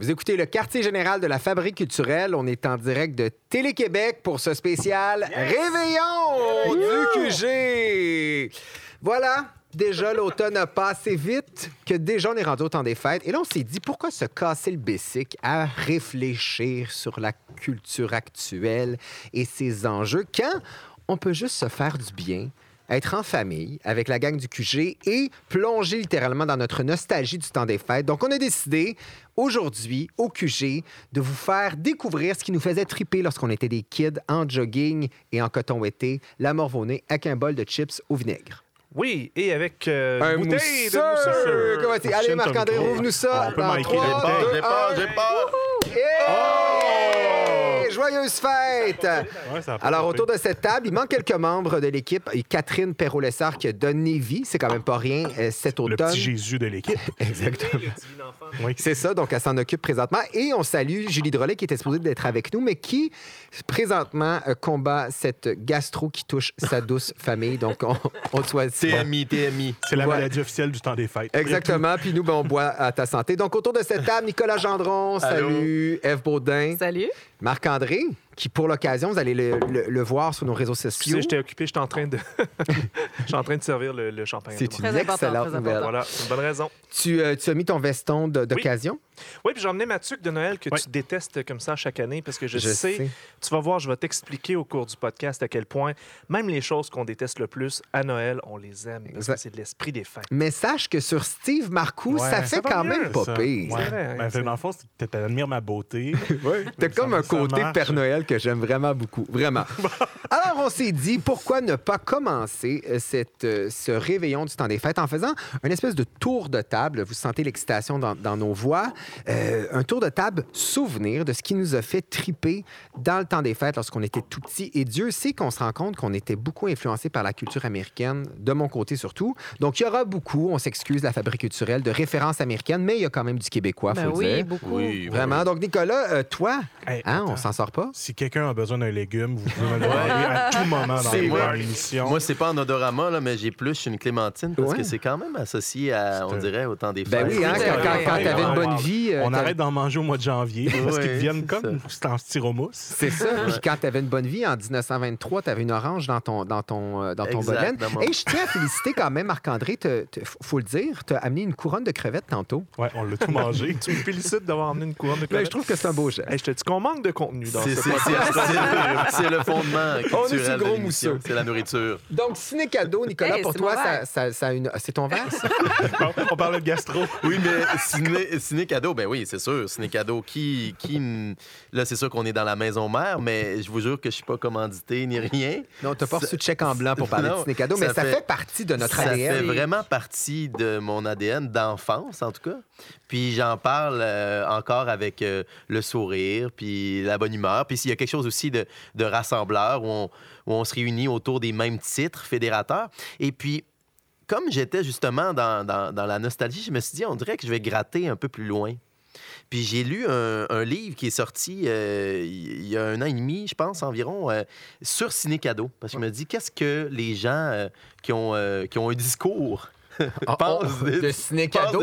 Vous écoutez le quartier général de la Fabrique culturelle. On est en direct de Télé-Québec pour ce spécial Réveillon du QG. Voilà, déjà l'automne a passé vite que déjà on est rendu au temps des fêtes. Et là, on s'est dit pourquoi se casser le bessic à réfléchir sur la culture actuelle et ses enjeux quand on peut juste se faire du bien être en famille avec la gang du QG et plonger littéralement dans notre nostalgie du temps des fêtes. Donc, on a décidé aujourd'hui au QG de vous faire découvrir ce qui nous faisait triper lorsqu'on était des kids en jogging et en coton été, la morvonnée avec un bol de chips au vinaigre. Oui, et avec euh, Un mousseur! de mousseur. Comment c'est? Allez, Marc-André, ouvre-nous ça. On peut manquer. J'ai j'ai. Hey! Joyeuse fête! Ouais, ça a pas Alors, autour de cette table, il manque quelques membres de l'équipe. Catherine Perrault-Lessard qui a donné vie, c'est quand même pas rien, euh, cet Le automne. petit Jésus de l'équipe. Exactement. Oui. C'est ça, donc elle s'en occupe présentement. Et on salue Julie Drolet qui était supposée d'être avec nous, mais qui présentement euh, combat cette gastro qui touche sa douce famille. Donc on, on te souhaite TMI, TMI. C'est la Ouais. maladie officielle du temps des fêtes. Exactement. Puis nous, ben, on boit à ta santé. Donc autour de cette table, Nicolas Gendron, salut. Eve Baudin, Salut. Marc-André, qui pour l'occasion, vous allez le, le- le voir sur nos réseaux sociaux. J'étais occupé, j'étais en train de j'étais en train de servir le, le champagne. C'est une excellente nouvelle. Voilà, c'est une bonne raison. Tu, euh, tu as mis ton veston d'occasion? Oui, puis j'ai emmené ma tuque de Noël que Oui. tu détestes comme ça chaque année parce que je, Je sais, sais. tu vas voir, je vais t'expliquer au cours du podcast à quel point même les choses qu'on déteste le plus à Noël, on les aime parce Exact. que c'est de l'esprit des fêtes. Mais sache que sur Steve Marcoux, Ouais, ça fait ça quand mieux, même pas pire. Ouais. vrai, Ben, c'est- dans le fond, tu admires ma beauté. T'as Ça comme un côté marche. Père Noël que j'aime vraiment beaucoup. Vraiment. Alors, on s'est dit, pourquoi ne pas commencer euh, cette, euh, ce réveillon du temps des fêtes en faisant une espèce de tour de table? Vous sentez l'excitation dans, dans nos voix. Euh, un tour de table souvenir de ce qui nous a fait triper dans le temps des fêtes lorsqu'on était tout petit. Et Dieu sait qu'on se rend compte qu'on était beaucoup influencé par la culture américaine, de mon côté surtout. Donc, il y aura beaucoup, on s'excuse, la fabrique culturelle, de références américaines, mais il y a quand même du québécois, Ben faut le oui, dire. beaucoup. Oui, Vraiment. Donc, Nicolas, euh, toi, Hey, hein, on s'en sort pas? Si quelqu'un a besoin d'un légume, vous pouvez me le demander à tout moment dans l'émission. Moi, c'est pas en odorama, là, mais j'ai plus une clémentine parce Ouais. que c'est quand même associé à, on dirait, au temps des Ben fêtes. oui, hein, quand, quand, quand t'avais une bonne vie. euh, On arrête d'en manger au mois de janvier parce Ouais, qu'ils deviennent c'est comme c'est en styromousse. C'est ça. Puis quand t'avais une bonne vie, en 1923, t'avais une orange dans ton, dans ton, euh, dans ton mon- Et je tiens à féliciter quand même Marc-André, te- te- faut le dire, t'as amené une couronne de crevettes tantôt. Ouais, on l'a tout mangé. Tu me félicites d'avoir emmené une couronne de Mais crevettes. je trouve que c'est un beau geste. Hey, je te dis qu'on manque de contenu dans ce c'est- le- fondement On est culturel de gros l'émission. C'est la nourriture. Donc, ciné cadeau, Nicolas, Hey, pour toi, ça, verre. ça, ça a une. C'est ton verre, ça? Bon, on parlait de gastro. Oui, mais ciné, ciné cadeau, ben oui, c'est sûr. Ciné cadeau, qui, qui. Là, c'est sûr qu'on est dans la maison mère, mais je vous jure que je suis pas commandité ni rien. Non, t'as pas reçu de chèque en blanc pour parler de Non, ciné cadeau, mais ça ça fait, fait- partie de notre ça fait ADN. vraiment partie de mon ADN d'enfance, en tout cas. Puis j'en parle euh, encore avec euh, le sourire, puis la bonne humeur. Puis s'il y a quelque chose aussi de, de rassembleur où on, où on se réunit autour des mêmes titres fédérateurs. Et puis, comme j'étais justement dans, dans- la nostalgie, je me suis dit, on dirait que je vais gratter un peu plus loin. Puis j'ai lu un, livre qui est sorti euh, il y a un an et demi, je pense, environ, euh, sur Ciné Cadeau. Parce que je me dis, qu'est-ce que les gens euh, qui, ont, qui ont un discours Pensent oh, de de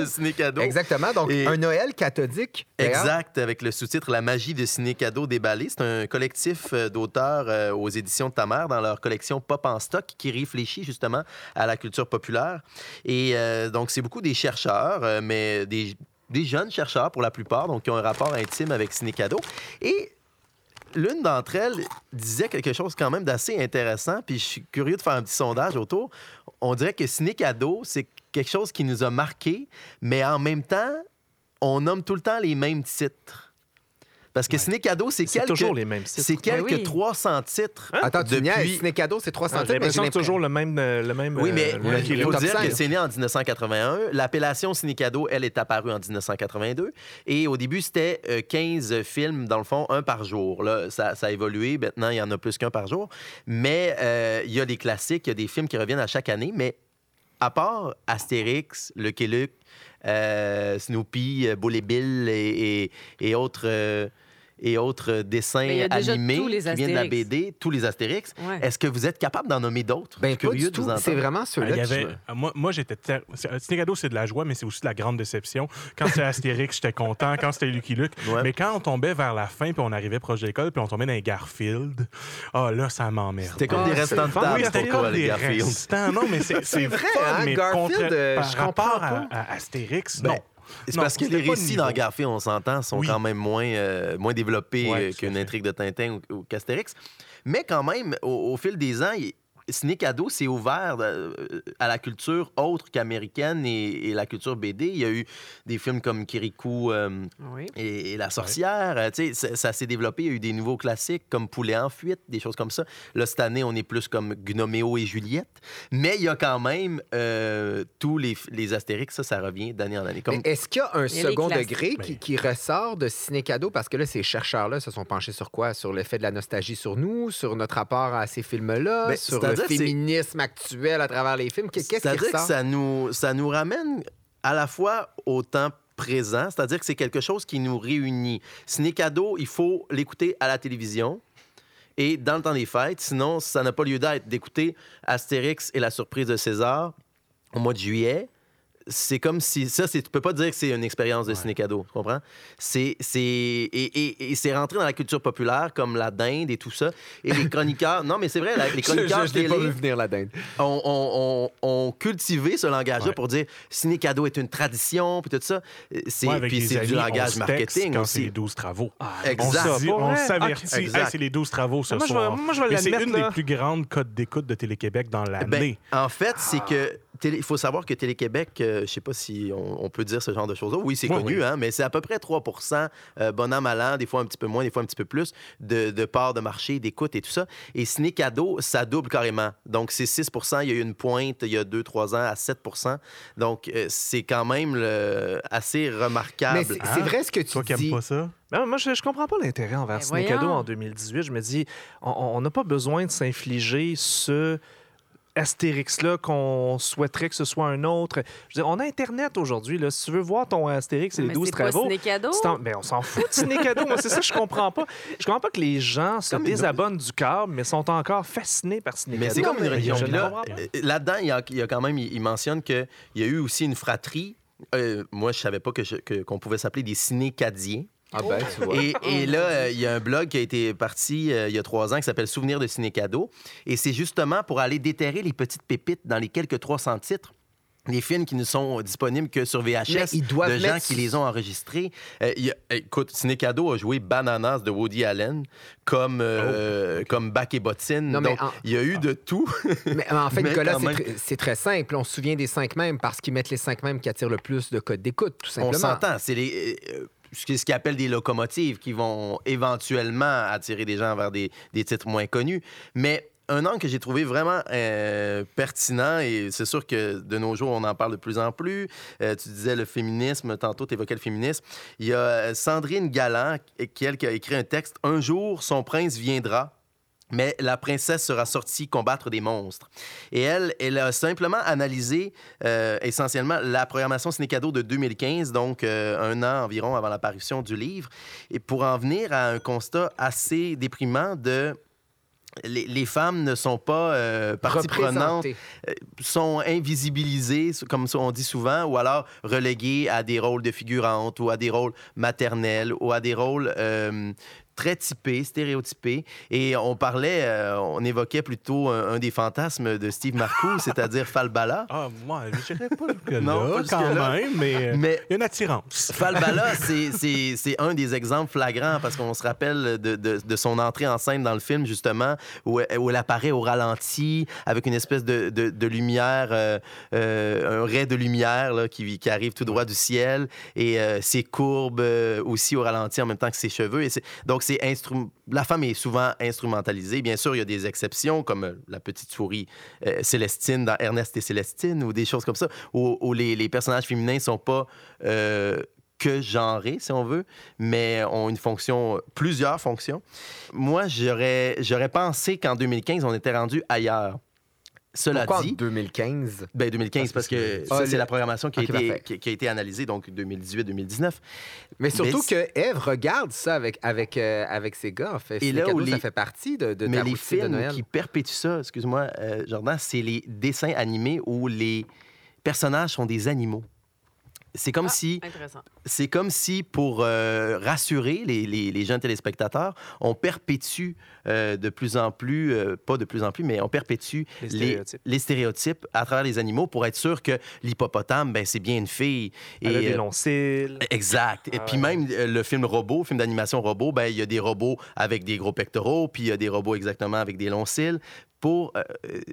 Ciné Cadeau? Exactement. Donc, Et- un Noël cathodique. Exact, avec le sous-titre La magie de Ciné Cadeau déballé. C'est un collectif euh, d'auteurs euh, aux éditions de ta mère dans leur collection Pop en stock qui réfléchit justement à la culture populaire. Et euh, donc, c'est beaucoup des chercheurs, mais des, des jeunes chercheurs pour la plupart, donc qui ont un rapport intime avec Ciné Cadeau. Et l'une d'entre elles disait quelque chose quand même d'assez intéressant, puis je suis curieux de faire un petit sondage autour. On dirait que Ciné Cadeau, c'est quelque chose qui nous a marqué, mais en même temps, on nomme tout le temps les mêmes titres. Parce que Ciné Cadeau, c'est C'est quelques, toujours les mêmes titres. c'est quelques Ben oui. 300 titres. Attends, tu depuis... ciné cadeau, c'est 300 Ah, titres, mais toujours le même. euh, Le même Oui, mais euh, il le faut top dire que c'est né en 1981. L'appellation Ciné Cadeau, elle, est apparue en 1982. Et au début, c'était euh, 15 films, dans le fond, un par jour. Là, ça, ça a évolué. Maintenant, il y en a plus qu'un par jour. Mais euh, il y a des classiques, il y a des films qui reviennent à chaque année. Mais à part Astérix, Lucky Luke, euh, Snoopy, euh, Bull et Bill et, et- et autres... euh, et autres dessins Mais il y a déjà animés tous les qui viennent de la Astérix. BD, tous les Astérix. Ouais. Est-ce que vous êtes capable d'en nommer d'autres? Ben, curieux tout. C'est vraiment Ah, ceux-là je avait, me- moi, moi j'étais. ter- cadeau, c'est de la joie, mais c'est aussi de la grande déception. Quand c'était Astérix, j'étais content. Quand c'était Lucky Luke. Ouais. Mais quand on tombait vers la fin, puis on arrivait proche de l'école, puis on tombait dans les Garfield, ah là, ça m'emmerde. C'était comme Ah, des restants de table, Oui, c'était comme des Garfield. restants. Non, mais c'est vrai, fun, hein, mais Garfield, contre- euh, par rapport à Astérix, Ben, non. C'est parce que les récits dans Garfield, on s'entend, sont Oui. quand même moins, euh, moins développés Ouais, euh, qu'une intrigue de Tintin ou, ou qu'Astérix. Mais quand même, au, au fil des ans, il- Ciné Cadeau s'est ouvert euh, à la culture autre qu'américaine et, et la culture BD. Il y a eu des films comme Kirikou euh, Oui. et, et La Sorcière. Euh, tu sais, ça, ça s'est développé. Il y a eu des nouveaux classiques comme Poulet en fuite, des choses comme ça. Là, cette année, on est plus comme Gnoméo et Juliette. Mais il y a quand même euh, tous les, les Astérix. Ça, ça revient d'année en année. Comme... Est-ce qu'il y a un second degré qui, qui ressort de Ciné Cadeau? Parce que là, ces chercheurs-là se sont penchés sur quoi? Sur l'effet de la nostalgie sur nous, sur notre rapport à ces films-là, Ben, sur le féminisme actuel à travers les films. Qu'est-ce qui que ça nous, ça nous ramène à la fois au temps présent, c'est-à-dire que c'est quelque chose qui nous réunit. Ciné cadeau, il faut l'écouter à la télévision et dans le temps des fêtes, sinon ça n'a pas lieu d'être d'écouter Astérix et la surprise de César au mois de juillet. C'est comme si ça, c'est- tu peux pas dire que c'est une expérience de ciné cadeau, tu comprends? C'est c'est et, et- et c'est rentré dans la culture populaire comme la dinde et tout ça. Et les chroniqueurs, non mais c'est vrai, la- les Je, chroniqueurs je, je pas télé- vu venir la dinde. ont, ont- ont cultivé ce langage-là Ouais. pour dire ciné cadeau est une tradition, puis tout ça. C'est Moi, avec puis les c'est amis, du on langage marketing quand c'est les aussi. 12 travaux. Exact. On, on s'avertit. Ok. Hey, Exact. c'est les 12 travaux ce Moi, je vais, soir. moi, je vais Mais c'est une là. des plus grandes codes d'écoute de Télé-Québec dans Ben, l'année. en fait, c'est que Télé- il faut savoir que Télé-Québec, euh, je sais pas si on, on peut dire ce genre de choses-là. Oui, c'est Oui, connu, oui. Hein, mais c'est à peu près 3% euh, bon an, mal an, des fois un petit peu moins, des fois un petit peu plus, de, de part de marché, d'écoute et tout ça. Et Ciné Cadeau, ça double carrément. Donc, c'est 6% Il y a eu une pointe il y a 2-3 ans à 7% Donc, euh, c'est quand même le- assez remarquable. Mais c'est Hein? c'est vrai ce que tu Toi qui dis. n'aimes pas ça? Ben, moi, je, je comprends pas l'intérêt envers Ben, voyons. Cadeau en 2018. Je me dis, on- on n'a pas besoin de s'infliger ce Astérix-là qu'on souhaiterait que ce soit un autre. Je veux dire, on a Internet aujourd'hui. là. Si tu veux voir ton Astérix et les Mais 12 c'est pas travaux, cadeau. c'est en- ben, on s'en fout de Ciné Cadeau. Moi, c'est ça je comprends pas. Je comprends pas que les gens se désabonnent du câble, mais sont encore fascinés par Ciné Mais c'est comme une religion. là, euh, Là-dedans, il y, a, il y a quand même, il, il mentionne qu'il y a eu aussi une fratrie. Euh, moi, je savais pas que je- que- qu'on pouvait s'appeler des cinécadiens. Ah ben, tu vois. Et, et là, euh, il y a un blog qui a été parti euh, il y a trois ans qui s'appelle Souvenirs de ciné cadeau. Et c'est justement pour aller déterrer les petites pépites dans les quelques 300 titres. Les films qui ne sont disponibles que sur VHS, ils doivent de gens mettre qui les ont enregistrés. Euh, il y a- écoute, Ciné Cadeau a joué Bananas de Woody Allen comme, euh, comme Bac et Bottine. Non, mais Donc, en- il y a eu de tout. Mais en fait, Mais Nicolas, c'est très- simple. On se souvient des cinq mêmes parce qu'ils mettent les cinq mêmes qui attirent le plus de codes d'écoute, tout On simplement. s'entend. C'est les. euh, ce qu'ils appellent des locomotives qui vont éventuellement attirer des gens vers des, des titres moins connus. Mais un angle que j'ai trouvé vraiment euh, pertinent, et c'est sûr que de nos jours, on en parle de plus en plus. Euh, tu disais le féminisme, tantôt tu évoquais le féminisme. Il y a euh, Sandrine Galland, qui, elle, qui a écrit un texte Un jour, son prince viendra. Mais la princesse sera sortie combattre des monstres. Et elle, elle a simplement analysé euh, essentiellement la programmation ciné-cadeau de 2015, donc euh, un an environ avant l'apparition du livre, et pour en venir à un constat assez déprimant de les, les femmes ne sont pas euh, partie prenante Représentés. sont invisibilisés, comme on dit souvent, ou alors relégués à des rôles de figurantes, ou à des rôles maternels, ou à des rôles euh, très typés, stéréotypés. Et on parlait, euh, on évoquait plutôt un, un des fantasmes de Steve Marcoux, c'est-à-dire Falbala. Ah, moi, je dirais pas que Non, pas quand même, mais euh, il Mais y a une attirance. Falbala, c'est- un des exemples flagrants parce qu'on se rappelle de, de- de son entrée en scène dans le film, justement, où, elle- où elle apparaît au ralenti avec une espèce de, de- de lumière, euh, euh, un ray de lumière là, qui, qui arrive tout droit du ciel et ses courbes aussi au ralenti en même temps que ses cheveux. Et donc, la femme est souvent instrumentalisée. Bien sûr, il y a des exceptions comme euh, la petite souris euh, Célestine dans Ernest et Célestine ou des choses comme ça où, les, personnages féminins sont pas euh, que genrés, si on veut, mais ont une fonction, plusieurs fonctions. Moi, j'aurais pensé qu'en 2015, on était rendu ailleurs. Cela Pourquoi en dit, 2015? ben 2015 parce que Ah, ça, c'est le- la programmation qui a, été, parfait. qui, qui a été analysée, donc 2018-2019. Mais surtout Mais que Eve regarde ça avec, avec, euh, avec ses gars, en fait. Et là où ça fait partie de, de Mais ta les de films Noël. qui perpétuent ça, excuse-moi, euh, Jordan, c'est les dessins animés où les personnages sont des animaux. C'est comme Ah, si c'est comme si, pour euh, rassurer les, les- les jeunes téléspectateurs, on perpétue euh, de plus en plus, euh, pas de plus en plus, mais on perpétue Les les, stéréotypes. les stéréotypes à travers les animaux pour être sûr que l'hippopotame, ben, c'est bien une fille. Elle a des longs cils. Exact. Et Ah puis ouais. même euh, le film robot, le film d'animation robot, ben il y a des robots avec des gros pectoraux, puis il y a des robots exactement avec des longs cils. Pour, euh,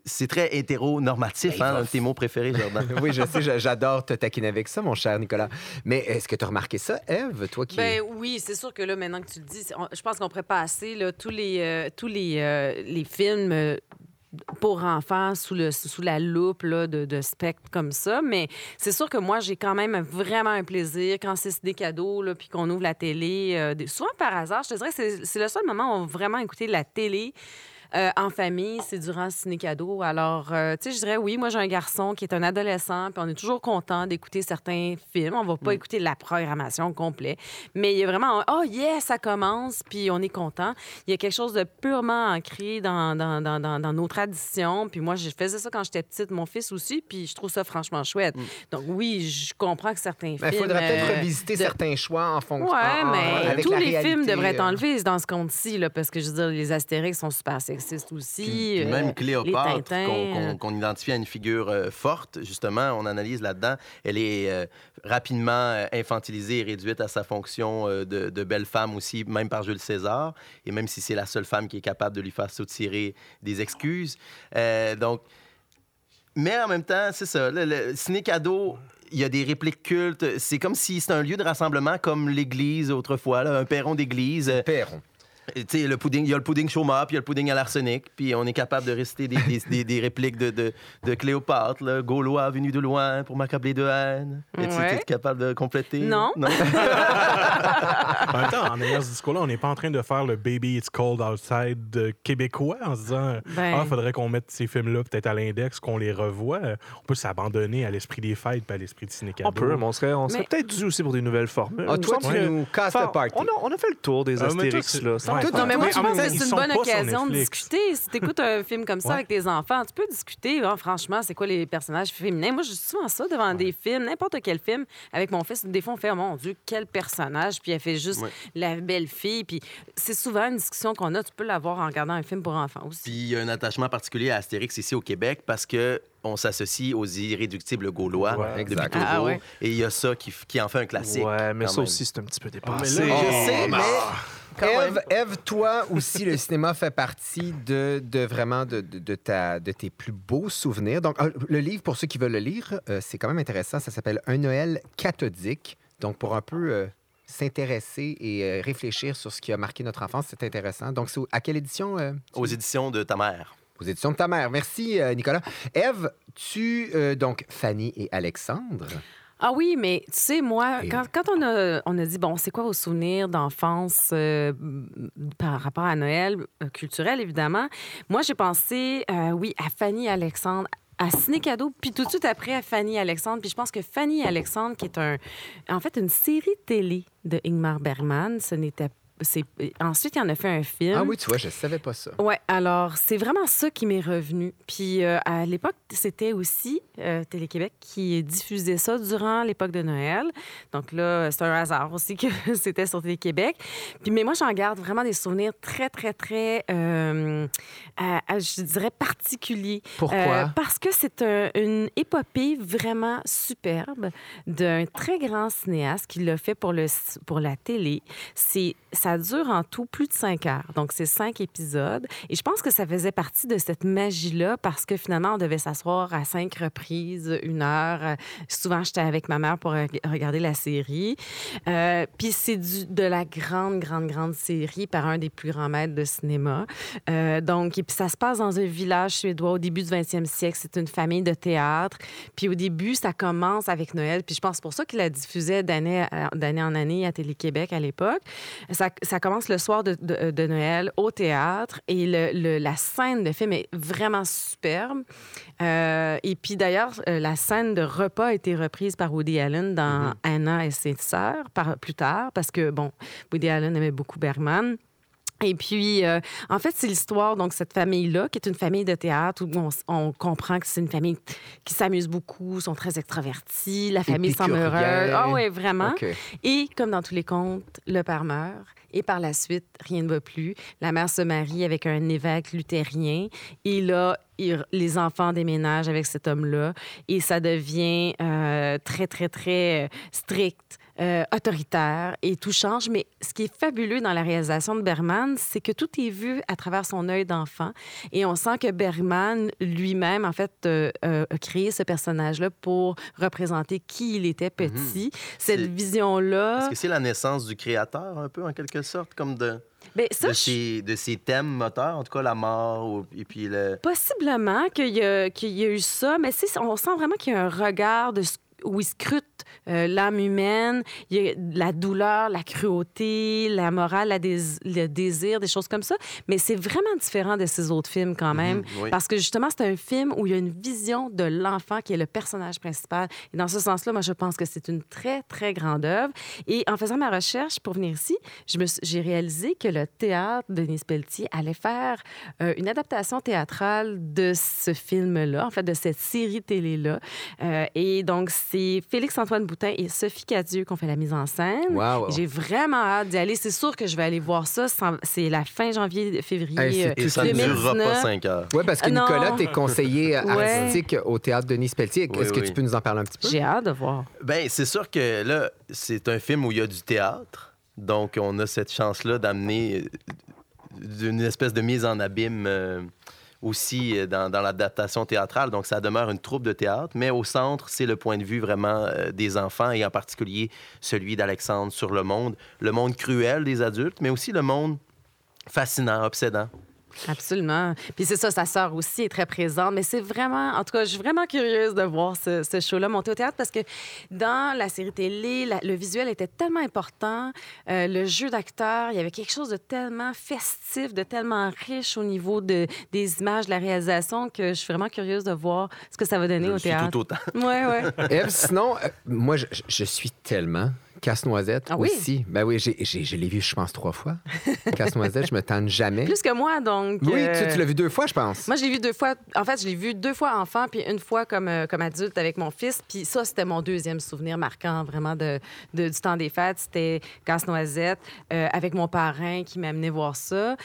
c'est très hétéronormatif, Ben, hein, un de tes mots préférés, Jordan. oui, je sais, j'adore te taquiner avec ça, mon cher Nicolas. Mais est-ce que tu as remarqué ça, Eve, toi qui... Ben oui, c'est sûr que là, maintenant que tu le dis, on- je pense qu'on pourrait passer là, tous les, euh, tous les, euh, les films euh, pour enfants sous, le, sous la loupe là, de, de spectre comme ça. Mais c'est sûr que moi, j'ai quand même vraiment un plaisir quand c'est des cadeaux, là, puis qu'on ouvre la télé. euh, souvent par hasard, je te dirais que c'est- c'est le seul moment où on va vraiment écouter la télé. Euh, en famille, c'est durant ciné cadeau. Alors, euh, tu sais, je dirais oui, moi j'ai un garçon qui est un adolescent, puis on est toujours content d'écouter certains films. On va pas écouter la programmation complète, mais il y a vraiment un, oh yes, ça commence, puis on est content. Il y a quelque chose de purement ancré dans, dans, dans, dans, dans nos traditions. Puis moi, je faisais ça quand j'étais petite, mon fils aussi, puis je trouve ça franchement chouette. Donc oui, je comprends que certains Il films... faudrait peut-être euh, revisiter de- certains choix en fonction... Ouais, en- en- mais avec tous la les films devraient être enlevés dans ce compte-ci, parce que je veux dire, les Astérix sont super aussi. Puis euh, même les Cléopâtre, qu'on qu'on- euh, qu'on identifie à une figure euh, forte, justement, on analyse là-dedans, elle est euh, rapidement euh, infantilisée et réduite à sa fonction euh, de, de belle femme aussi, même par Jules César, et même si c'est la seule femme qui est capable de lui faire soutirer des excuses. Euh, donc, mais en même temps, c'est ça, le, le ciné cadeau. Il y a des répliques cultes. C'est comme si c'était un lieu de rassemblement comme l'église autrefois, là, un perron d'église. Euh, Perron. Et, tu sais, le pudding, il y a le pudding chômeur, puis il y a le pudding à l'arsenic, puis on est capable de réciter des, des, des- des répliques de, de, de Cléopâtre, là, Gaulois venu de loin pour m'accabler de haine. Et tu Ouais. es capable de compléter? Non. En même temps, en ayant ce discours-là, on n'est pas en train de faire le Baby It's Cold Outside euh, québécois en se disant Ben. Ah, faudrait qu'on mette ces films-là peut-être à l'index, qu'on les revoie. Euh, On peut s'abandonner à l'esprit des fêtes et à l'esprit du ciné On peut, mais on serait, on serait Mais- peut-être dû aussi pour des nouvelles formules. Ah, toi, tu nous casses Enfin, le party. on, a, on a fait le tour des toi, Astérix. c'est- là. Ouais. Tout- Non, mais moi, Mais je en pense que c'est une bonne occasion de discuter. Si tu écoutes un film comme ça Ouais. avec tes enfants, tu peux discuter, hein, franchement, c'est quoi les personnages féminins? Moi, je dis souvent ça devant des films, n'importe quel film. Avec mon fils, des fois, on fait, oh mon Dieu, quel personnage. Puis elle fait juste Ouais. la belle fille. Puis c'est souvent une discussion qu'on a. Tu peux l'avoir en regardant un film pour enfants aussi. Puis il y a un attachement particulier à Astérix ici au Québec parce que on s'associe aux irréductibles gaulois Ouais, depuis exact. toujours. Ah, ouais. Et il y a ça qui, en fait un classique. Ouais, mais ça même. aussi, c'est un petit peu mais dépassé. Je Oh, sais, bah. mais quand Eve, toi aussi, le cinéma fait partie de, de vraiment de, de, de ta, de tes plus beaux souvenirs. Donc, euh, le livre, pour ceux qui veulent le lire, euh, c'est quand même intéressant. Ça s'appelle Un Noël cathodique. Donc, pour un peu euh, s'intéresser et euh, réfléchir sur ce qui a marqué notre enfance, c'est intéressant. Donc, c'est à quelle édition? euh, Aux éditions de ta mère. aux éditions de ta mère. Merci, euh, Nicolas. Eve, tu, euh, donc, Fanny et Alexandre. Ah oui, mais tu sais, moi, Et- quand, quand on, a, on a dit, bon, c'est quoi vos souvenirs d'enfance euh, par rapport à Noël, euh, culturel, évidemment, moi, j'ai pensé, euh, oui, à Fanny Alexandre, à Ciné Cadeau, puis tout de suite après à Fanny Alexandre. Puis je pense que Fanny Alexandre, qui est un, en fait une série télé de Ingmar Bergman, ce n'était c'est ensuite il en a fait un film. Ah oui, tu vois, je savais pas ça. Ouais, alors c'est vraiment ça qui m'est revenu. Puis euh, à l'époque, c'était aussi euh, Télé-Québec qui diffusait ça durant l'époque de Noël. Donc là, c'est un hasard aussi que c'était sur Télé-Québec. Puis mais moi, j'en garde vraiment des souvenirs très, très, très, euh, je dirais, particuliers. Pourquoi? Parce que c'est un- une épopée vraiment superbe d'un très grand cinéaste qui l'a fait pour, le, pour la télé. C'est, ça dure en tout plus de cinq heures. Donc, c'est cinq épisodes. Et je pense que ça faisait partie de cette magie-là parce que finalement, on devait s'asseoir à cinq reprises, une heure. Souvent, j'étais avec ma mère pour reg- regarder la série. Euh, Puis c'est de la grande, grande, grande série par un des plus grands maîtres de cinéma. Euh, donc, et puis ça se passe dans un village suédois au début du 20e siècle. C'est une famille de théâtre. Puis au début, ça commence avec Noël. Puis je pense pour ça qu'il la diffusait d'année en année à Télé-Québec à l'époque. Ça ça commence le soir de, de- de Noël au théâtre et le, le- la scène de film est vraiment superbe. Euh, et puis d'ailleurs, euh, la scène de repas a été reprise par Woody Allen dans Mm-hmm. Anna et ses sœurs par, plus tard parce que, bon, Woody Allen aimait beaucoup Bergman. Et puis, euh, en fait, c'est l'histoire, donc, cette famille-là, qui est une famille de théâtre où on, on comprend que c'est une famille qui s'amuse beaucoup, sont très extravertis, la famille semble heureuse. Ah oui, vraiment. Et comme dans tous les contes, le père meurt et par la suite, rien ne va plus. La mère se marie avec un évêque luthérien et là, il- les enfants déménagent avec cet homme-là et ça devient euh, très, très, très euh, strict. Euh, autoritaire et tout change. Mais ce qui est fabuleux dans la réalisation de Bergman, c'est que tout est vu à travers son œil d'enfant. Et on sent que Bergman lui-même, en fait, euh, euh, a créé ce personnage-là pour représenter qui il était petit. Cette vision-là. Est-ce que c'est la naissance du créateur, un peu, en quelque sorte, comme de, Ben, ça, de, ses, de ses thèmes moteurs, en tout cas la mort, et puis le... Possiblement qu'il y, a- qu'il y a eu ça, mais on sent vraiment qu'il y a un regard de où il scrute euh, l'âme humaine, il y a la douleur, la cruauté, la morale, la le désir, des choses comme ça. Mais c'est vraiment différent de ces autres films quand même, Mhm, oui. parce que justement, c'est un film où il y a une vision de l'enfant qui est le personnage principal. Et dans ce sens-là, moi, je pense que c'est une très, très grande œuvre. Et en faisant ma recherche pour venir ici, j'ai réalisé que le théâtre de Denis Pelletier allait faire euh, une adaptation théâtrale de ce film-là, en fait, de cette série télé-là. Euh, et donc, c'est Félix-Antoine Boutin et Sophie Cadieux qui ont fait la mise en scène. Wow. J'ai vraiment hâte d'y aller. C'est sûr que je vais aller voir ça. Sans- C'est la fin janvier, février Hey, euh, Et ça ne 2019. durera pas cinq heures. Oui, parce que non. Nicolas, t'es conseiller Ouais. artistique au théâtre Denis Pelletier. Oui, Est-ce que oui. tu peux nous en parler un petit peu? J'ai hâte de voir. Ben, c'est sûr que là, c'est un film où il y a du théâtre. Donc, on a cette chance-là d'amener euh, une espèce de mise en abîme euh, aussi euh, dans, l'adaptation théâtrale. Donc, ça demeure une troupe de théâtre, mais au centre, c'est le point de vue vraiment euh, des enfants et en particulier celui d'Alexandre sur le monde. Le monde cruel des adultes, mais aussi le monde fascinant, obsédant. Absolument. Puis c'est ça, sa sœur aussi est très présente. Mais c'est vraiment, en tout cas, je suis vraiment curieuse de voir ce, ce show-là monter au théâtre parce que dans la série télé, la- le visuel était tellement important. Euh, le jeu d'acteur, il y avait quelque chose de tellement festif, de tellement riche au niveau de, des images, de la réalisation que je suis vraiment curieuse de voir ce que ça va donner Je au suis théâtre. tout autant. Oui, oui. Eve, sinon, euh, moi, je, je suis tellement casse-noisette Ah oui? aussi. Ben oui, j'ai, j'ai- je l'ai vu, je pense, trois fois. Casse-noisette, je me tente jamais. Plus que moi, donc. Oui, euh, tu, tu l'as vu deux fois, je pense. Moi, je l'ai vu deux fois. En fait, je l'ai vu deux fois enfant, puis une fois comme, euh, comme adulte avec mon fils. Puis ça, c'était mon deuxième souvenir marquant, vraiment, de, de- du temps des fêtes. C'était Casse-Noisette euh, avec mon parrain qui m'amenait voir ça.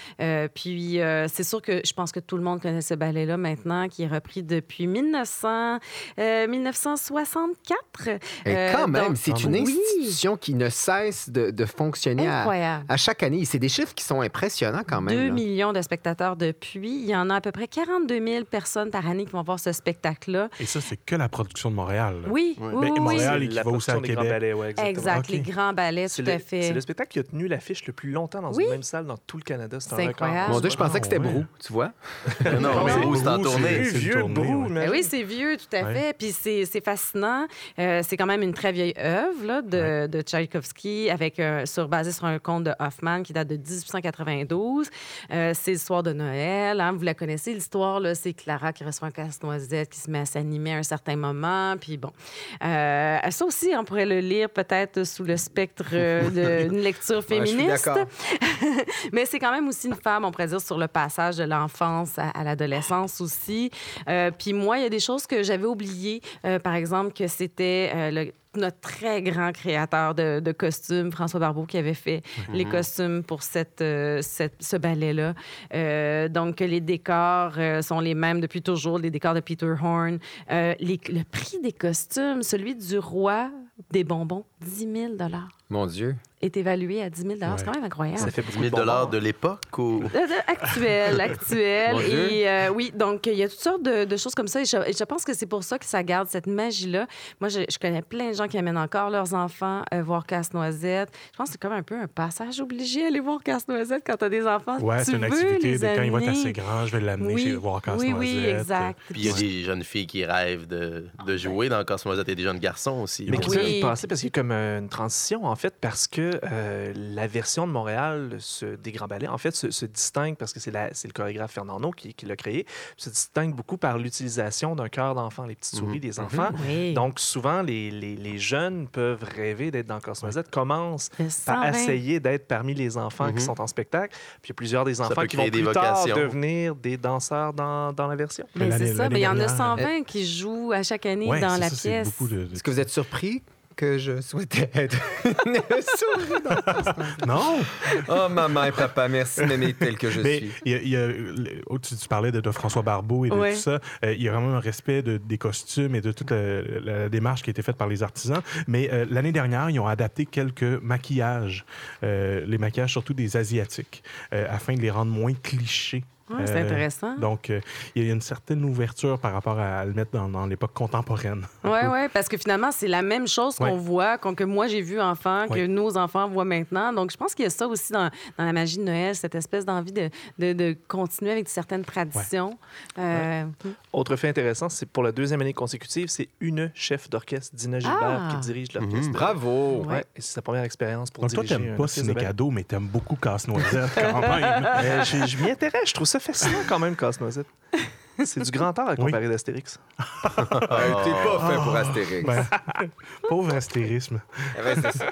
Puis c'est sûr que je pense que tout le monde connaît ce ballet-là maintenant, qui est repris depuis 1900, euh, 1964. Et quand même, c'est une Oui. institution qui ne cesse de, de fonctionner à, chaque année. C'est des chiffres qui sont impressionnants quand même. 2 là. millions de spectateurs depuis. Il y en a à peu près 42 000 personnes par année qui vont voir ce spectacle-là. Et ça, c'est que la production de Montréal. là. Oui, oui, Mais oui, Montréal, oui. et qui la va aussi à des grands Québec. ballets, ouais, exactement. Exact, les grands ballets, tout le, à fait. c'est le spectacle qui a tenu l'affiche le plus longtemps dans Oui. une même salle dans tout le Canada. C'est incroyable. Mon Dieu, je pensais que c'était Ah, ouais. Brou, tu vois. non, Non, mais Brou, c'est en Brou, tournée. c'est- Vieux, brou, Ben oui, c'est vieux, tout à fait. Puis c'est fascinant. Euh, c'est quand même une très vieille œuvre là, de, de Tchaïkovski avec, euh, sur, basée sur un conte de Hoffman qui date de 1892. Euh, c'est l'histoire de Noël. hein. Vous la connaissez, l'histoire. là, C'est Clara qui reçoit un casse-noisette qui se met à s'animer à un certain moment. Puis bon. Euh, ça aussi, on pourrait le lire peut-être sous le spectre d'une lecture féministe. Mais c'est quand même aussi une femme, on pourrait dire, sur le passage de l'enfance à, à l'adolescence aussi. Euh, Puis moi, il y a des choses que j'avais oubliées. Euh, par exemple, que c'était euh, le- notre très grand créateur de, de costumes, François Barbeau, qui avait fait les costumes pour cette, euh, cette- ce ballet-là. Euh, donc, que les décors euh, sont les mêmes depuis toujours, les décors de Peter Horn. Euh, les- le prix des costumes, celui du roi des bonbons, 10 000 Mon Dieu. Est évalué à 10 000 C'est quand même incroyable. Ça fait 10 beaucoup 000 de l'époque ou... Euh, de- Actuel, actuel. Et euh, oui, donc il y a toutes sortes de, de choses comme ça. Et je, et je pense que c'est pour ça que ça garde cette magie-là. Moi, je, je connais plein de gens qui amènent encore leurs enfants euh, voir Casse-Noisette. Je pense que c'est comme un peu un passage obligé aller voir Casse-Noisette quand tu as des enfants. Ouais, Tu c'est une veux activité de quand il va être assez grand, je vais l'amener Oui, chez voir casse oui, oui, exact. Puis il y a des jeunes filles qui rêvent de, de jouer dans Casse-Noisette et des jeunes garçons aussi. Mais qui Oui. y passer parce qu'il y a comme euh, une transition, en fait, parce que que euh, la version de Montréal se, des Grands Ballets, en fait, se, se distingue, parce que c'est le chorégraphe Fernando qui, qui l'a créé, se distingue beaucoup par l'utilisation d'un cœur d'enfant, les petites souris des enfants. Oui. Donc, souvent, les, les- les jeunes peuvent rêver d'être dans Cosmosette, commencent Le par 120. essayer d'être parmi les enfants Mhm. qui sont en spectacle. Puis il y a plusieurs des enfants qui vont plus tard devenir des danseurs dans, dans la version. Mais c'est ça, mais il y en a dernière. 120 qui jouent à chaque année Ouais, dans la ça, pièce. de- Est-ce que vous êtes surpris que je souhaitais être une souris dans le Cosmosette? Non! Oh, maman et papa, merci de m'aimer tel que je Mais suis. y a- y a- oh, tu, tu parlais de, de François Barbeau et de Ouais. tout ça. Euh, il y a vraiment un respect de- des costumes et de toute la, la démarche qui a été faite par les artisans. Mais euh, l'année dernière, ils ont adapté quelques maquillages, euh, les maquillages surtout des Asiatiques, euh, afin de les rendre moins clichés. Ouais, c'est Euh, intéressant. Donc, euh, il y a une certaine ouverture par rapport à, le mettre dans, dans l'époque contemporaine. Oui, oui, parce que finalement, c'est la même chose qu'on Ouais. voit, qu'on- que moi j'ai vu enfant, que Ouais. nos enfants voient maintenant. Donc, je pense qu'il y a ça aussi dans, dans la magie de Noël, cette espèce d'envie de, de, de continuer avec certaines traditions. Euh, Autre fait intéressant, c'est pour la deuxième année consécutive, c'est une chef d'orchestre, Dina Gilbert, Ah! qui dirige l'orchestre. Bravo. Ouais, et c'est sa première expérience pour Donc, toi, diriger t'aimes un pas orchestre de ballet. Ciné-Cadeau, mais t'aimes beaucoup Casse-Noisette quand même. Je m'y intéresse, je trouve ça fascinant quand même, Casse-Noisette. C'est du grand art à comparer d'Astérix. Euh, T'es pas fait pour Astérix. Ben, pauvre astérisme. Eh ben, c'est ça.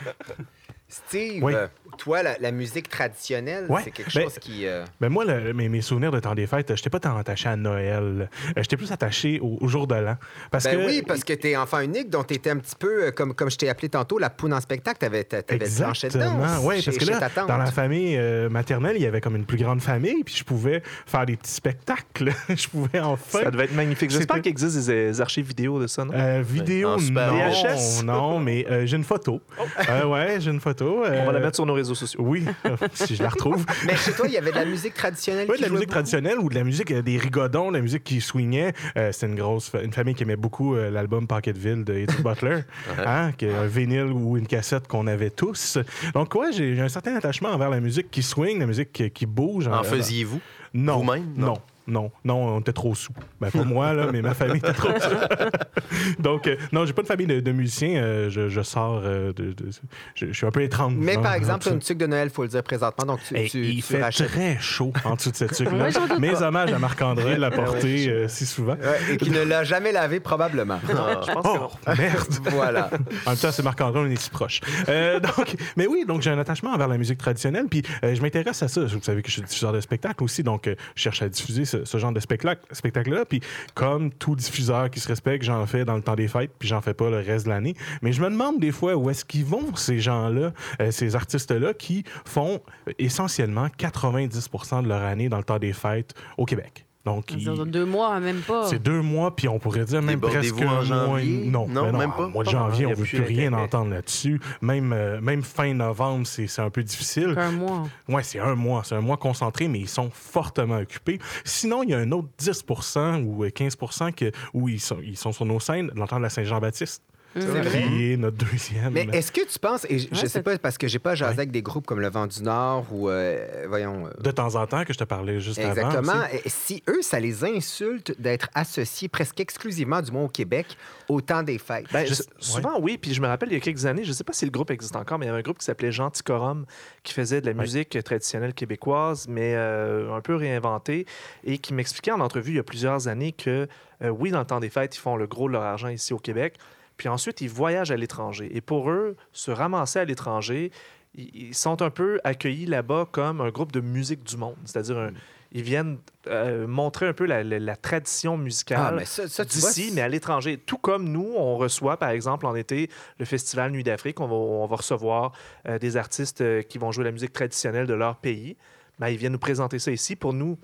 Steve, Oui. toi, la, la musique traditionnelle, Ouais, c'est quelque ben- chose qui... euh, Ben moi, le- mes, mes souvenirs de temps des fêtes, j'étais pas tant attaché à Noël. Euh, J'étais plus attaché au, au jour de l'an. Parce Ben que, oui, parce que t'es enfant unique, donc t'étais un petit peu, euh, comme, comme je t'ai appelé tantôt, la poune en spectacle. T'avais, t'a- t'avais planché dedans. Exactement, oui, parce que là, dans la famille euh, maternelle, il y avait comme une plus grande famille, puis je pouvais faire des petits spectacles. je pouvais enfin. Ça devait être magnifique. J'espère qu'il existe des, des archives vidéo de ça, non? Euh, vidéo, non, non, mais euh, j'ai une photo. Euh, ouais, j'ai une photo. On va euh, la mettre sur nos réseaux sociaux. Oui, si je la retrouve. Mais chez toi, il y avait de la musique traditionnelle Oui, de la musique beaucoup? traditionnelle ou de la musique, euh, des rigodons, de la musique qui swingait. Euh, C'était une grosse, fa- une famille qui aimait beaucoup euh, l'album Pocketville de Eddie Butler, hein, qui est un vinyle ou une cassette qu'on avait tous. Donc, ouais, j'ai un certain attachement envers la musique qui swing, la musique qui, qui bouge. En Euh, faisiez-vous? Non. Vous-même? Non. Non. Non, non, on était trop sous. Ben, pas moi, là, mais ma famille était trop sous. Donc, euh, non, j'ai pas de famille de, de musiciens. euh, je, je sors euh, de, de- je, je suis un peu étrange. Mais hein, par exemple, tout ça. une tuque de Noël, faut le dire présentement, donc tu, Hey, tu, il tu fait rachètes. très chaud en dessous de cette tuque-là. Ouais, j'en doute Mes pas. hommages à Marc-André l'a porté euh, si souvent. Ouais, et qui ne l'a jamais lavé, probablement. Je pense que. Oh, merde! voilà. En même temps, c'est Marc-André, on est si proches. Euh, donc, mais oui, donc j'ai un attachement envers la musique traditionnelle, puis euh, je m'intéresse à ça. Vous savez que je suis diffuseur de spectacle aussi, donc euh, je cherche à diffuser ce, ce genre de spectacle- spectacle-là. Puis comme tout diffuseur qui se respecte, j'en fais dans le temps des fêtes, puis j'en fais pas le reste de l'année. Mais je me demande des fois où est-ce qu'ils vont, ces gens-là, euh, ces artistes-là, qui font euh, essentiellement 90% de leur année dans le temps des fêtes au Québec. Donc, Deux mois, même pas. c'est deux mois, puis on pourrait dire même presque un mois. Non, Non, ben non, même pas? Au mois de janvier, on ne veut plus rien entendre là-dessus. Même, euh, même fin novembre, c'est c'est un peu difficile. Un mois. Ouais, c'est un mois. C'est un mois concentré, mais ils sont fortement occupés. Sinon, il y a un autre 10% ou 15 que, où ils sont, ils sont sur nos scènes, dans le temps de la Saint-Jean-Baptiste, C'est. Qui est notre deuxième. Mais est-ce que tu penses, et je, je Ouais, sais c'est- pas parce que j'ai pas jasé Ouais. avec des groupes comme Le Vent du Nord ou, euh, voyons, euh, De temps en temps, que je te parlais juste avant. Exactement. aussi. Et Si eux, ça les insulte d'être associés presque exclusivement, du moins au Québec, au temps des fêtes? Ben, Je- je- souvent, oui. Puis je me rappelle, il y a quelques années, je ne sais pas si le groupe existe encore, mais il y avait un groupe qui s'appelait Jean Ticorum qui faisait de la Ouais. musique traditionnelle québécoise, mais euh, un peu réinventée, et qui m'expliquait en entrevue il y a plusieurs années que, euh, oui, dans le temps des fêtes, ils font le gros de leur argent ici au Québec, puis ensuite, ils voyagent à l'étranger. Et pour eux, se ramasser à l'étranger, ils sont un peu accueillis là-bas comme un groupe de musique du monde, c'est-à-dire un- ils viennent euh, montrer un peu la, la- la tradition musicale Ah, d'ici, mais à l'étranger. Tout comme nous, on reçoit, par exemple, en été, le Festival Nuit d'Afrique. On va, on va recevoir euh, des artistes euh, qui vont jouer la musique traditionnelle de leur pays. Ben, ils viennent nous présenter ça ici. Pour nous,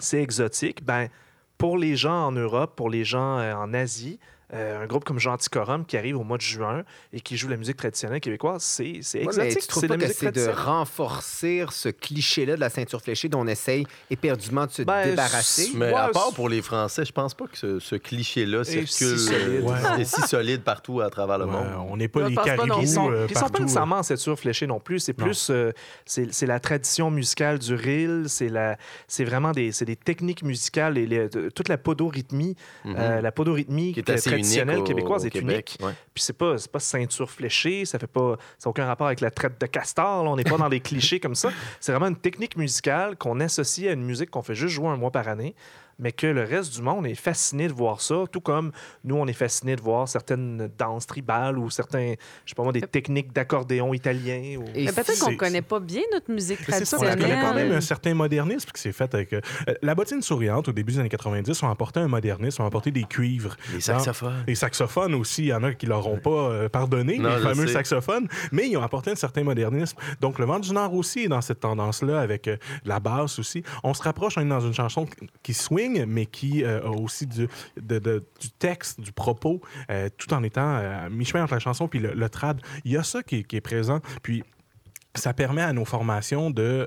c'est exotique. Ben, pour les gens en Europe, pour les gens en Asie, euh, un groupe comme Genticorum qui arrive au mois de juin et qui joue la musique traditionnelle québécoise, c'est c'est Ouais, exotique. tu trouves c'est de pas que c'est de renforcer ce cliché-là de la ceinture fléchée dont on essaye éperdument de se Ben, débarrasser? Mais Ouais, à part pour les Français, je pense pas que ce, ce cliché-là circule. si solide. euh, Ouais. est si solide partout à travers le Ouais, monde. on n'est pas Je les pas caribous Puis ils sont, euh, ils sont pas nécessairement en ceinture fléchée non plus. C'est plus euh, c'est la tradition musicale du reel. C'est vraiment des des techniques musicales et les- toute la podorythmie, Mhm. euh, la podorythmie Qui est assez traditionnelle québécoise au est Québec, unique. ouais. Puis c'est pas, pas ceinture fléchée, ça fait pas, ça n'a aucun rapport avec la traite de castor. là. On n'est pas dans des clichés comme ça. C'est vraiment une technique musicale qu'on associe à une musique qu'on fait juste jouer un mois par année, mais que le reste du monde est fasciné de voir ça, tout comme nous, on est fasciné de voir certaines danses tribales ou certains, je sais pas moi, des techniques d'accordéon italien. Ou... Et Mais peut-être qu'on c'est- connaît pas bien notre musique Mais C'est ça, parce traditionnelle. qu'il y a quand même un certain modernisme qui s'est fait avec. euh, la bottine souriante, au début des années 90, ont apporté un modernisme, ont apporté des cuivres. Les Dans- saxophones. Les saxophones aussi, il y en a qui l'auront pas euh, pardonné, Non, les fameux sais. saxophones, mais ils ont apporté un certain modernisme. Donc, le vent du Nord aussi est dans cette tendance-là, avec euh, la basse aussi. On se rapproche, on est dans une chanson qui swing, mais qui euh, a aussi du, texte, du propos, euh, tout en étant euh, mi-chemin entre la chanson puis le, le trad. Il y a ça qui, est- présent. Puis, ça permet à nos formations de,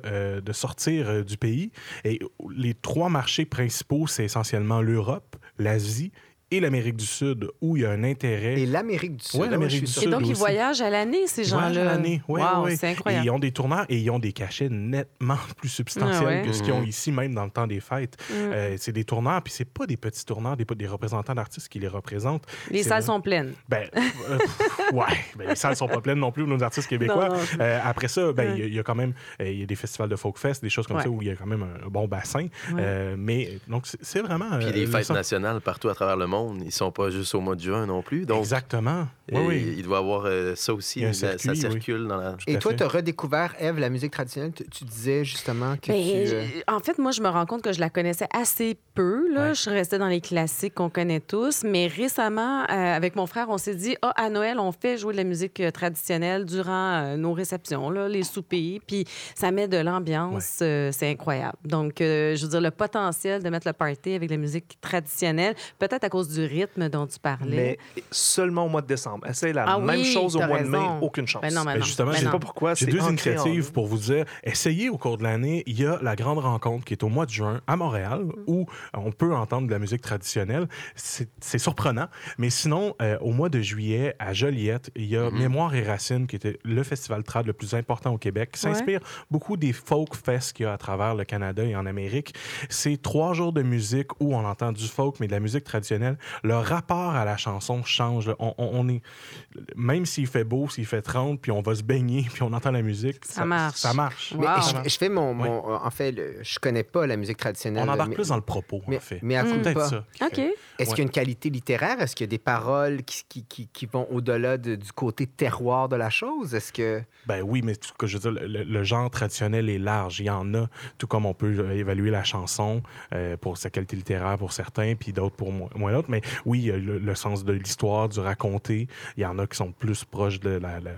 sortir du pays. Et les trois marchés principaux, c'est essentiellement l'Europe, l'Asie et l'Amérique du Sud, où il y a un intérêt. Et l'Amérique du Sud. Ah l'Amérique du sûr. Et Sud donc, ils voyagent à l'année, ces Ils gens-là. à l'année. Ouais, Wow, c'est Et incroyable. ils ont des tourneurs et ils ont des cachets nettement plus substantiels Ah ouais. que ce qu'ils ont Mhm. ici, même dans le temps des fêtes. Mm. Euh, c'est des tourneurs, puis c'est pas des petits tourneurs, des, des représentants d'artistes qui les représentent. Les salles vrai. sont pleines. Ben, euh, ouais, ben, les salles sont pas pleines non plus, nos artistes québécois. Non, non. Euh, après ça, ben, il Ouais. y a- il y, a quand même euh, il y a des festivals de folk fest, des choses comme Ouais. ça où il y a quand même un, bon bassin. Ouais. Euh, mais donc c'est vraiment. Puis euh, les le fêtes nationales partout à travers le monde, ils sont pas juste au mois de juin non plus. Donc, Exactement. euh, Oui, oui. il doit y avoir euh, ça aussi. Il y a un ça- ça circuit, oui. circule dans la. Et toi, tu as redécouvert, Eve, la musique traditionnelle. Tu, tu disais justement que Ben, tu... euh, je- En fait, moi, je me rends compte que je la connaissais assez peu. Là. Ouais. Je restais dans les classiques qu'on connaît tous. Mais récemment, euh, avec mon frère, on s'est dit ah, à Noël, on fait jouer de la musique euh, traditionnelle durant euh, nos réceptions, là, les soupers. Puis ça met de l'ambiance. euh, c'est incroyable. Donc, euh, je veux dire, le potentiel de mettre le party avec la musique traditionnelle, peut-être à cause du rythme dont tu parlais. Mais seulement au mois de décembre. Essaye la Ah même oui, chose au mois de mai, aucune chance. Ben non, ben Ben non. justement, Ben je Je sais pas pourquoi. J'ai c'est deux initiatives pour vous dire, essayez au cours de l'année. Il y a la grande rencontre qui est au mois de juin à Montréal Mm. où on peut entendre de la musique traditionnelle. C'est surprenant. Mais sinon, euh, au mois de juillet, à Joliette, il y a Mhm. Mémoire et Racines qui était le festival trad le plus important au Québec, qui Ouais. s'inspire beaucoup des folk fests qu'il y a à travers le Canada et en Amérique. C'est trois jours de musique où on entend du folk, mais de la musique traditionnelle. Le rapport à la chanson change. là. On, on- on est, même s'il fait beau, s'il fait 30, puis on va se baigner, puis on entend la musique, Ça marche. Ça marche. Wow. Mais je, fais mon... mon- En fait, le- je connais pas la musique traditionnelle. On embarque mais, plus dans le propos, mais, en fait. mais à Peut-être pas. ça. OK. Est-ce Ouais. qu'il y a une qualité littéraire? Est-ce qu'il y a des paroles qui, qui, qui, qui vont au-delà de- du côté terroir de la chose? Est-ce que... Ben oui, mais tout ce que je veux dire, le, le genre traditionnel est large. Il y en a, tout comme on peut euh, évaluer la chanson euh, pour sa qualité littéraire pour certains, puis d'autres pour moins, moins d'autres. Mais oui, il y a le, le sens de l'histoire, du raconter. Il y en a qui sont plus proches de la, la-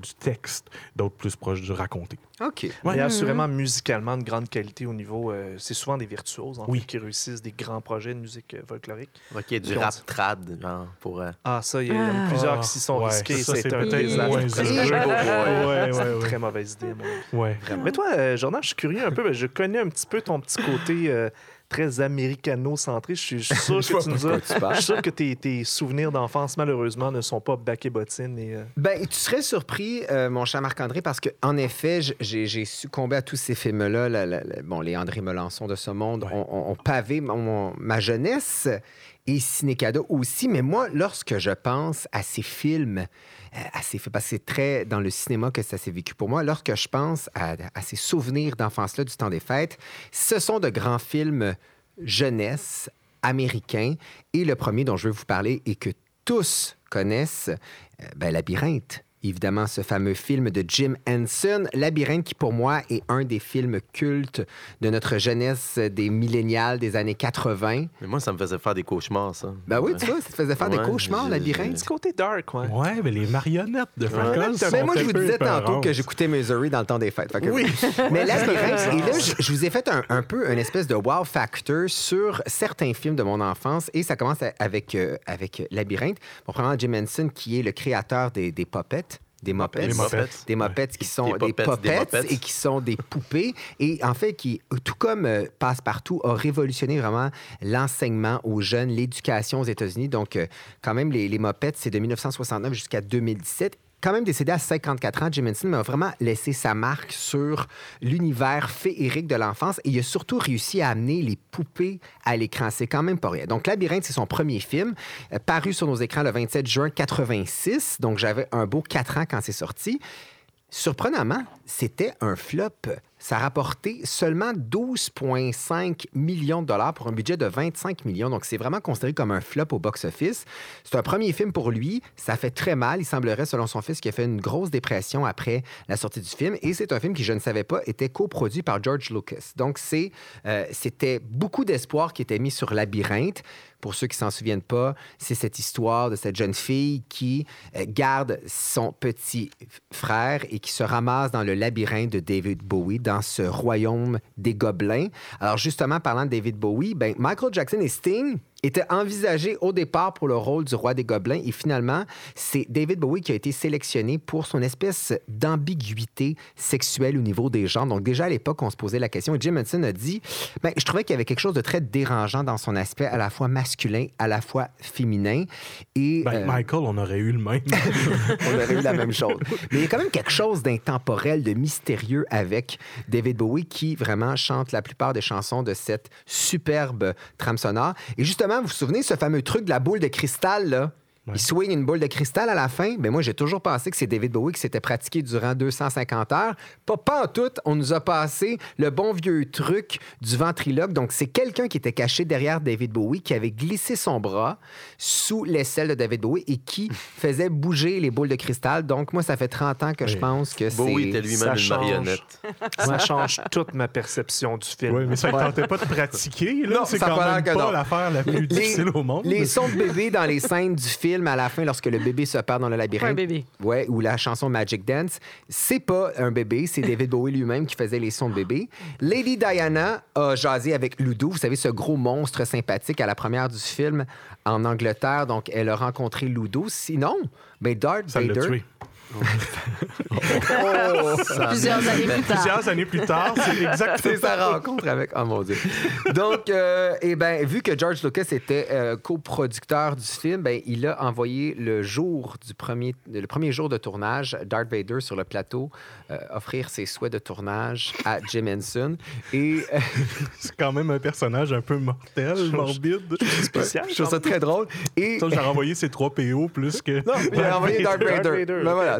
du texte, d'autres plus proches du raconter. OK. Ouais. Il y a assurément musicalement de grande qualité au niveau. euh, c'est souvent des virtuoses en Oui. fait, qui réussissent des grands projets de musique euh, folklorique. Ok, du rap dit- trad, genre, pour. euh, Ah, ça, il y, a- il y en a Ah. plusieurs Ah, qui s'y sont ouais, risqués. c'est un peut-être désastre. Ouais, C'est une très mauvaise idée, moi. Ouais. Mais toi, euh, Jordan, je suis curieux un peu. ben, je connais un petit peu ton petit côté euh, très américano-centré. Je suis sûr que tu pas nous as. Je suis sûr que tes, tes souvenirs d'enfance, malheureusement, ne sont pas bac et bottines. Et, euh, Ben, tu serais surpris, euh, mon cher Marc-André, parce que en effet, j'ai succombé à tous ces films-là. bon, les André Melançon de ce monde Ouais. ont, ont- ont pavé mon- mon- ma jeunesse et Cinécado aussi. Mais moi, lorsque je pense à ces films, euh, à ces parce que c'est très dans le cinéma que ça s'est vécu pour moi, lorsque je pense à, à ces souvenirs d'enfance-là du temps des fêtes, ce sont de grands films jeunesse américains. Et le premier dont je veux vous parler et que tous connaissent, euh, ben, Labyrinthe. Évidemment, ce fameux film de Jim Henson, Labyrinthe, qui pour moi est un des films cultes de notre jeunesse des millénials des années 80. Mais moi, ça me faisait faire des cauchemars, ça. Ben oui, tu vois, ça te faisait faire des cauchemars, je- Labyrinthe. petit côté dark, ouais. Ouais, mais les marionnettes de Frank Ouais. Oz Ben, moi, je vous disais tantôt que j'écoutais Missouri dans le temps des fêtes. Fait que- Oui. Mais Labyrinthe, et là, je, je vous ai fait un, un peu une espèce de wow factor sur certains films de mon enfance. Et ça commence avec, euh, avec Labyrinthe. Bon, premièrement, Jim Henson, qui est le créateur des, des puppets. Des Muppets. Des Muppets qui sont Des Muppets. et qui sont des poupées. Et en fait, qui, tout comme euh, Passepartout, a révolutionné vraiment l'enseignement aux jeunes, l'éducation aux États-Unis. Donc, euh, quand même, les, les Muppets, c'est de 1969 jusqu'à 2017. Quand même décédé à 54 ans, Jim Henson, mais a vraiment laissé sa marque sur l'univers féerique de l'enfance et il a surtout réussi à amener les poupées à l'écran. C'est quand même pas rien. Donc, Labyrinthe, c'est son premier film, euh, paru sur nos écrans le 27 juin 86. Donc, j'avais un beau 4 ans quand c'est sorti. Surprenamment, c'était un flop. Ça a rapporté seulement 12,5 millions de dollars pour un budget de 25 millions. Donc, c'est vraiment considéré comme un flop au box-office. C'est un premier film pour lui. Ça fait très mal. Il semblerait, selon son fils, qu'il a fait une grosse dépression après la sortie du film. Et c'est un film qui, je ne savais pas, était coproduit par George Lucas. Donc, euh, c'était beaucoup d'espoir qui était mis sur Labyrinthe. Pour ceux qui s'en souviennent pas, c'est cette histoire de cette jeune fille qui euh, garde son petit frère et qui se ramasse dans le labyrinthe de David Bowie, dans ce royaume des gobelins. Alors justement, parlant de David Bowie, ben, Michael Jackson et Sting était envisagé au départ pour le rôle du roi des gobelins et finalement, c'est David Bowie qui a été sélectionné pour son espèce d'ambiguïté sexuelle au niveau des genres. Donc déjà à l'époque, on se posait la question et Jim Henson a dit, ben, je trouvais qu'il y avait quelque chose de très dérangeant dans son aspect à la fois masculin, à la fois féminin. Et, Ben, euh, Michael, on aurait eu le même. on aurait eu la même chose. Mais il y a quand même quelque chose d'intemporel, de mystérieux avec David Bowie qui vraiment chante la plupart des chansons de cette superbe trame sonore. Et justement, vous vous souvenez ce fameux truc de la boule de cristal, là? Il swing une boule de cristal à la fin. Mais moi, j'ai toujours pensé que c'est David Bowie qui s'était pratiqué durant 250 heures. Pas, pas en tout. On nous a passé le bon vieux truc du ventriloque. Donc, c'est quelqu'un qui était caché derrière David Bowie, qui avait glissé son bras sous l'aisselle de David Bowie et qui faisait bouger les boules de cristal. Donc, moi, ça fait 30 ans que je pense que c'est... Bowie était lui-même une change. marionnette. Ça change toute ma perception du film. Oui, mais ça ne tentait pas de pratiquer. Là. Non, c'est quand pas même pas non. l'affaire la plus difficile au monde. Les sons de bébé dans les scènes du film à la fin, lorsque le bébé se perd dans le Pas un labyrinthe. bébé. Ouais, ou la chanson Magic Dance, c'est pas un bébé, c'est David Bowie lui-même qui faisait les sons de bébé. Lady Diana a jasé avec Ludo, vous savez, ce gros monstre sympathique à la première du film en Angleterre. Donc, elle a rencontré Ludo. Sinon, ben Darth Ça Vader. Plusieurs années plus tard. Plusieurs années plus tard, c'est C'est exactement sa rencontre avec. Oh mon Dieu. Donc, euh, eh ben, vu que George Lucas était euh, coproducteur du film, ben, il a envoyé le jour du premier, le premier jour de tournage, Darth Vader sur le plateau, euh, offrir ses souhaits de tournage à Jim Henson. Et euh, C'est quand même un personnage un peu mortel, morbide. spécial. je trouve ça très drôle. Et j'ai renvoyé ses trois PO plus que. Non, il a envoyé Darth Vader. Darth Vader. Ben voilà,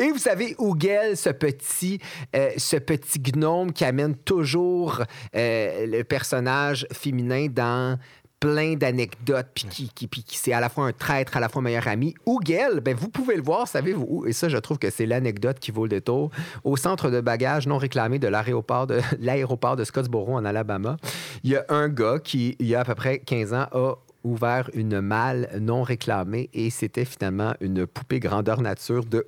Et vous savez, Ougel, ce petit, euh, ce petit gnome qui amène toujours euh, le personnage féminin dans plein d'anecdotes, puis qui, qui, qui c'est à la fois un traître, à la fois meilleur ami. Ougel, ben vous pouvez le voir, savez-vous? Et ça, je trouve que c'est l'anecdote qui vaut le détour. Au centre de bagages non réclamé de l'aéroport de, l'aéroport de Scottsboro, en Alabama, il y a un gars qui, il y a à peu près 15 ans, a ouvert une malle non réclamée et c'était finalement une poupée grandeur nature de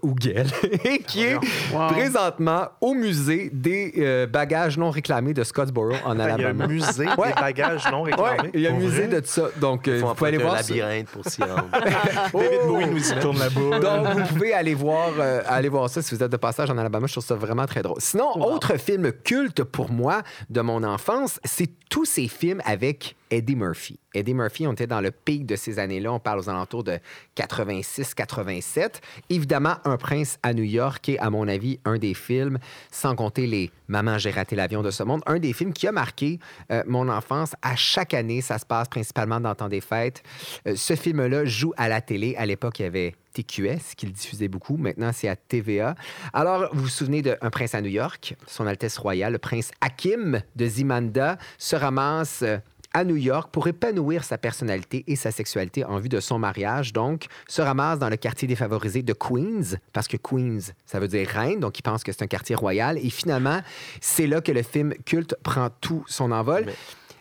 et qui est Wow. présentement au musée des euh, bagages non réclamés de Scottsboro en Il y a un Alabama. musée Ouais. des bagages non Ouais, réclamés. il y a un musée vrai? de ça. Donc, euh, vous pouvez aller un voir ça. labyrinthe pour s'y rendre. David Bowie nous y tourne la boule. Donc, vous pouvez aller voir, euh, aller voir ça si vous êtes de passage en Alabama. Je trouve ça vraiment très drôle. Sinon, autre film culte pour moi de mon enfance, c'est tous ces films avec Eddie Murphy. Eddie Murphy, on était dans le pic de ces années-là. On parle aux alentours de 86-87. Évidemment, Un prince à New York est, à mon avis, un des films, sans compter les Maman, j'ai raté l'avion de ce monde, un des films qui a marqué euh, mon enfance. À chaque année, ça se passe principalement dans le temps des fêtes. Euh, ce film-là joue à la télé. À l'époque, il y avait TQS qui le diffusait beaucoup. Maintenant, c'est à TVA. Alors, vous vous souvenez de Un prince à New York, Son Altesse royale, le prince Hakim de Zimanda se ramasse euh, à New York pour épanouir sa personnalité et sa sexualité en vue de son mariage. Donc, se ramasse dans le quartier défavorisé de Queens, parce que Queens, ça veut dire reine, donc il pense que c'est un quartier royal. Et finalement, c'est là que le film culte prend tout son envol. Mais-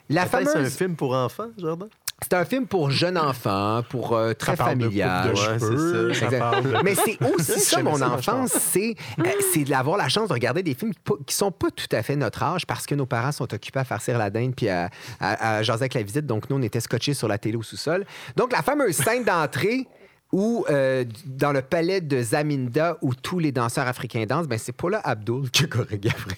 La Attends, C'est un fameuse... film pour enfants, Jordan? C'est un film pour jeunes enfants, pour euh, très Ça parle de familial. coupe de Ouais, cheveux, c'est ça Exact. parle de- Mais c'est aussi ça, mon ça, enfance, c'est euh, c'est d'avoir la chance de regarder des films qui qui sont pas tout à fait notre âge parce que nos parents sont occupés à farcir la dinde puis à, à, à jaser avec la visite. Donc, nous, on était scotchés sur la télé au sous-sol. Donc, la fameuse scène d'entrée où, euh, dans le palais de Zaminda, où tous les danseurs africains dansent, ben, c'est Paula Abdul qui a chorégraphié.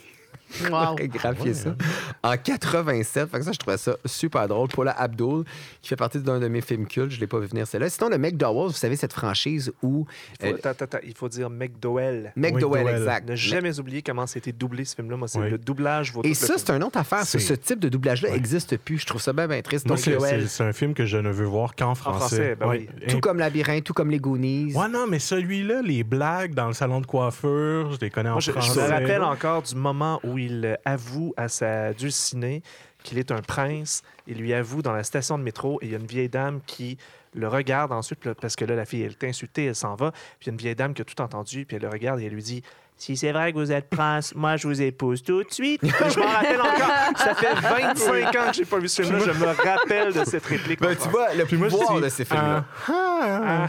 Wow. chorégraphié ça en 87. Fait que ça, je trouvais ça super drôle. Paula Abdul, qui fait partie d'un de mes films cultes, je l'ai pas vu venir celle-là. Sinon, le McDowell, vous savez, cette franchise où... Il faut, euh, attends, attends, attends, il faut dire McDowell. McDowell, McDowell. exact. Ne jamais oublier comment c'était doublé ce film-là. Moi, c'est Oui. le doublage. vaut Et ça, c'est une autre affaire. Ce, type de doublage-là Ouais. n'existe plus. Je trouve ça bien, bien triste. C'est- un film que je ne veux voir qu'en français. français, ben Ouais. tout Et- comme Labyrinthe, tout comme les Goonies. Ouais, non, mais celui-là, les blagues dans le salon de coiffure, je les connais en Moi, je, je français. me rappelle encore du moment où il euh, avoue à sa dulcinée qu'il est un prince. Il lui avoue dans la station de métro et il y a une vieille dame qui le regarde ensuite parce que là, la fille, elle est insultée, elle s'en va. Puis il y a une vieille dame qui a tout entendu, puis elle le regarde et elle lui dit Si c'est vrai que vous êtes prince, moi, je vous épouse tout de suite. Je m'en rappelle encore. Ça fait 25 ans que j'ai pas vu ce film-là. Je me rappelle de cette réplique. Ben, tu vois, le Puis moi, je pouvoir dis, de ces films-là. Ah, ah,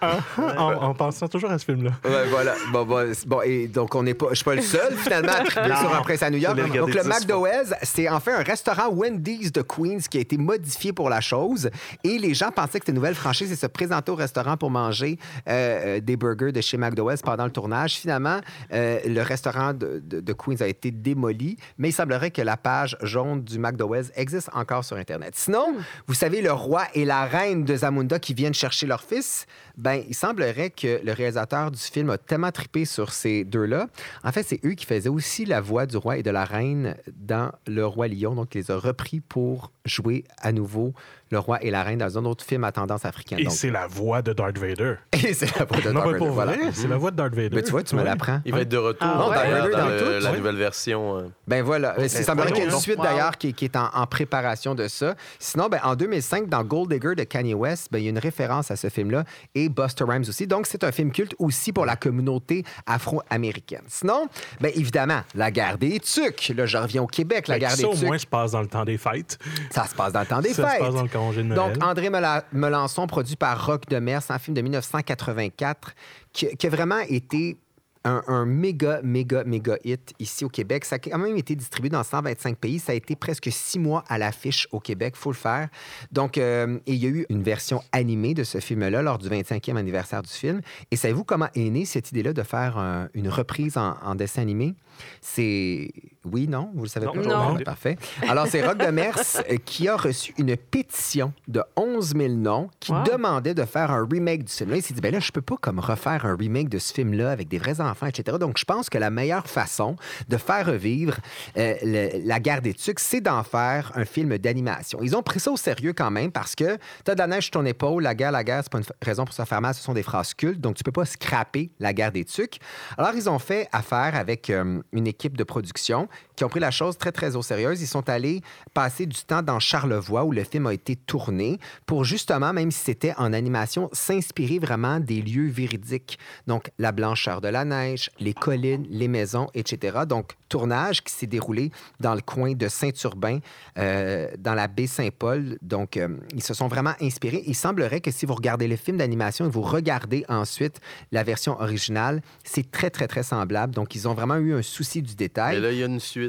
ah, ah, en, en pensant toujours à ce film-là. Ouais, voilà. Bon, bon, bon, et donc, on n'est pas, je suis pas le seul, finalement, à triper Non. sur un prince à New York. Donc, le McDowell's, c'est en fait un restaurant Wendy's de Queens qui a été modifié pour la chose. Et les gens pensaient que c'était une nouvelle franchise et se présentaient au restaurant pour manger euh, euh, des burgers de chez McDowell's pendant le tournage. Finalement, euh, le restaurant de, de- de Queens a été démoli, mais il semblerait que la page jaune du McDowell's existe encore sur Internet. Sinon, vous savez, le roi et la reine de Zamunda qui viennent chercher leur fils, ben, il semblerait que le réalisateur du film a tellement trippé sur ces deux-là. En fait, c'est eux qui faisaient aussi la voix du roi et de la reine dans Le Roi Lion. Donc, il les a repris pour jouer à nouveau le roi et la reine dans un autre film à tendance africaine. Et c'est la voix de Darth Vader. Et c'est la voix de non, Darth mais pour Vader, vrai, voilà. c'est la voix de Darth Vader. Mais tu vois, tu me l'apprends. Va être de retour Ah ouais? d'ailleurs, Dans dans, le- le- la nouvelle version. euh. Ben voilà, il semblerait qu'il y a une suite d'ailleurs qui, qui est en, en préparation de ça. Sinon, ben, en 2005, dans Gold Digger de Kanye West, ben, il y a une référence à ce film-là et Buster Rhymes aussi. Donc, c'est un film culte aussi pour la communauté afro-américaine. Sinon, ben, évidemment, la guerre des tucs. Là, je reviens au Québec, la que guerre ça, des au tucs. moins, se passe dans le temps des fêtes. Ça se passe dans le temps des ça fêtes. se passe dans le congé de Noël. Donc, André Mela- Melançon, produit par Rock Demers, c'est un film de 1984 qui, qui a vraiment été un, méga, méga, méga hit ici au Québec. Ça a quand même été distribué dans 125 pays. Ça a été presque six mois à l'affiche au Québec, faut le faire. Donc, euh, il y a eu une version animée de ce film-là lors du 25e anniversaire du film. Et savez-vous comment est née cette idée-là de faire un- une reprise en dessin animé? C'est... Oui, non? Vous le savez Non, pas? non. Parfait. Alors, c'est Rock de Mers euh, qui a reçu une pétition de 11 000 noms qui Wow. demandait de faire un remake du film. Là, il s'est dit, ben là, je peux pas comme refaire un remake de ce film-là avec des vrais enfants, etc. Donc, je pense que la meilleure façon de faire revivre euh, le- la guerre des tucs, c'est d'en faire un film d'animation. Ils ont pris ça au sérieux quand même parce que t'as de la neige sur ton épaule, la guerre, la guerre, c'est pas une raison pour se faire mal, ce sont des phrases cultes, donc tu peux pas scraper la guerre des tucs. Alors, ils ont fait affaire avec euh, une équipe de production qui ont pris la chose très, très au sérieux. Ils sont allés passer du temps dans Charlevoix où le film a été tourné pour justement, même si c'était en animation, s'inspirer vraiment des lieux véridiques. Donc, la blancheur de la neige, les collines, les maisons, etc. Donc, tournage qui s'est déroulé dans le coin de Saint-Urbain, euh, dans la baie Saint-Paul. Donc, euh, ils se sont vraiment inspirés. Il semblerait que si vous regardez le film d'animation et vous regardez ensuite la version originale, c'est très, très, très semblable. Donc, ils ont vraiment eu un souci du détail. Et là, il y a une suite.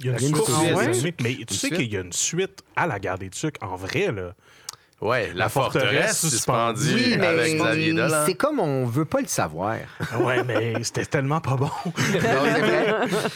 Il y a une Il y a une suite. suite. Ah ouais? suite. Mais tu sais suite? qu'il y a une suite à la guerre des Tucs, en vrai, là. Ouais, la, La forteresse forteresse, suspendue. suspendue Oui, mais avec Xavier Dolan. c'est comme on veut pas le savoir. Ouais, mais c'était tellement pas bon.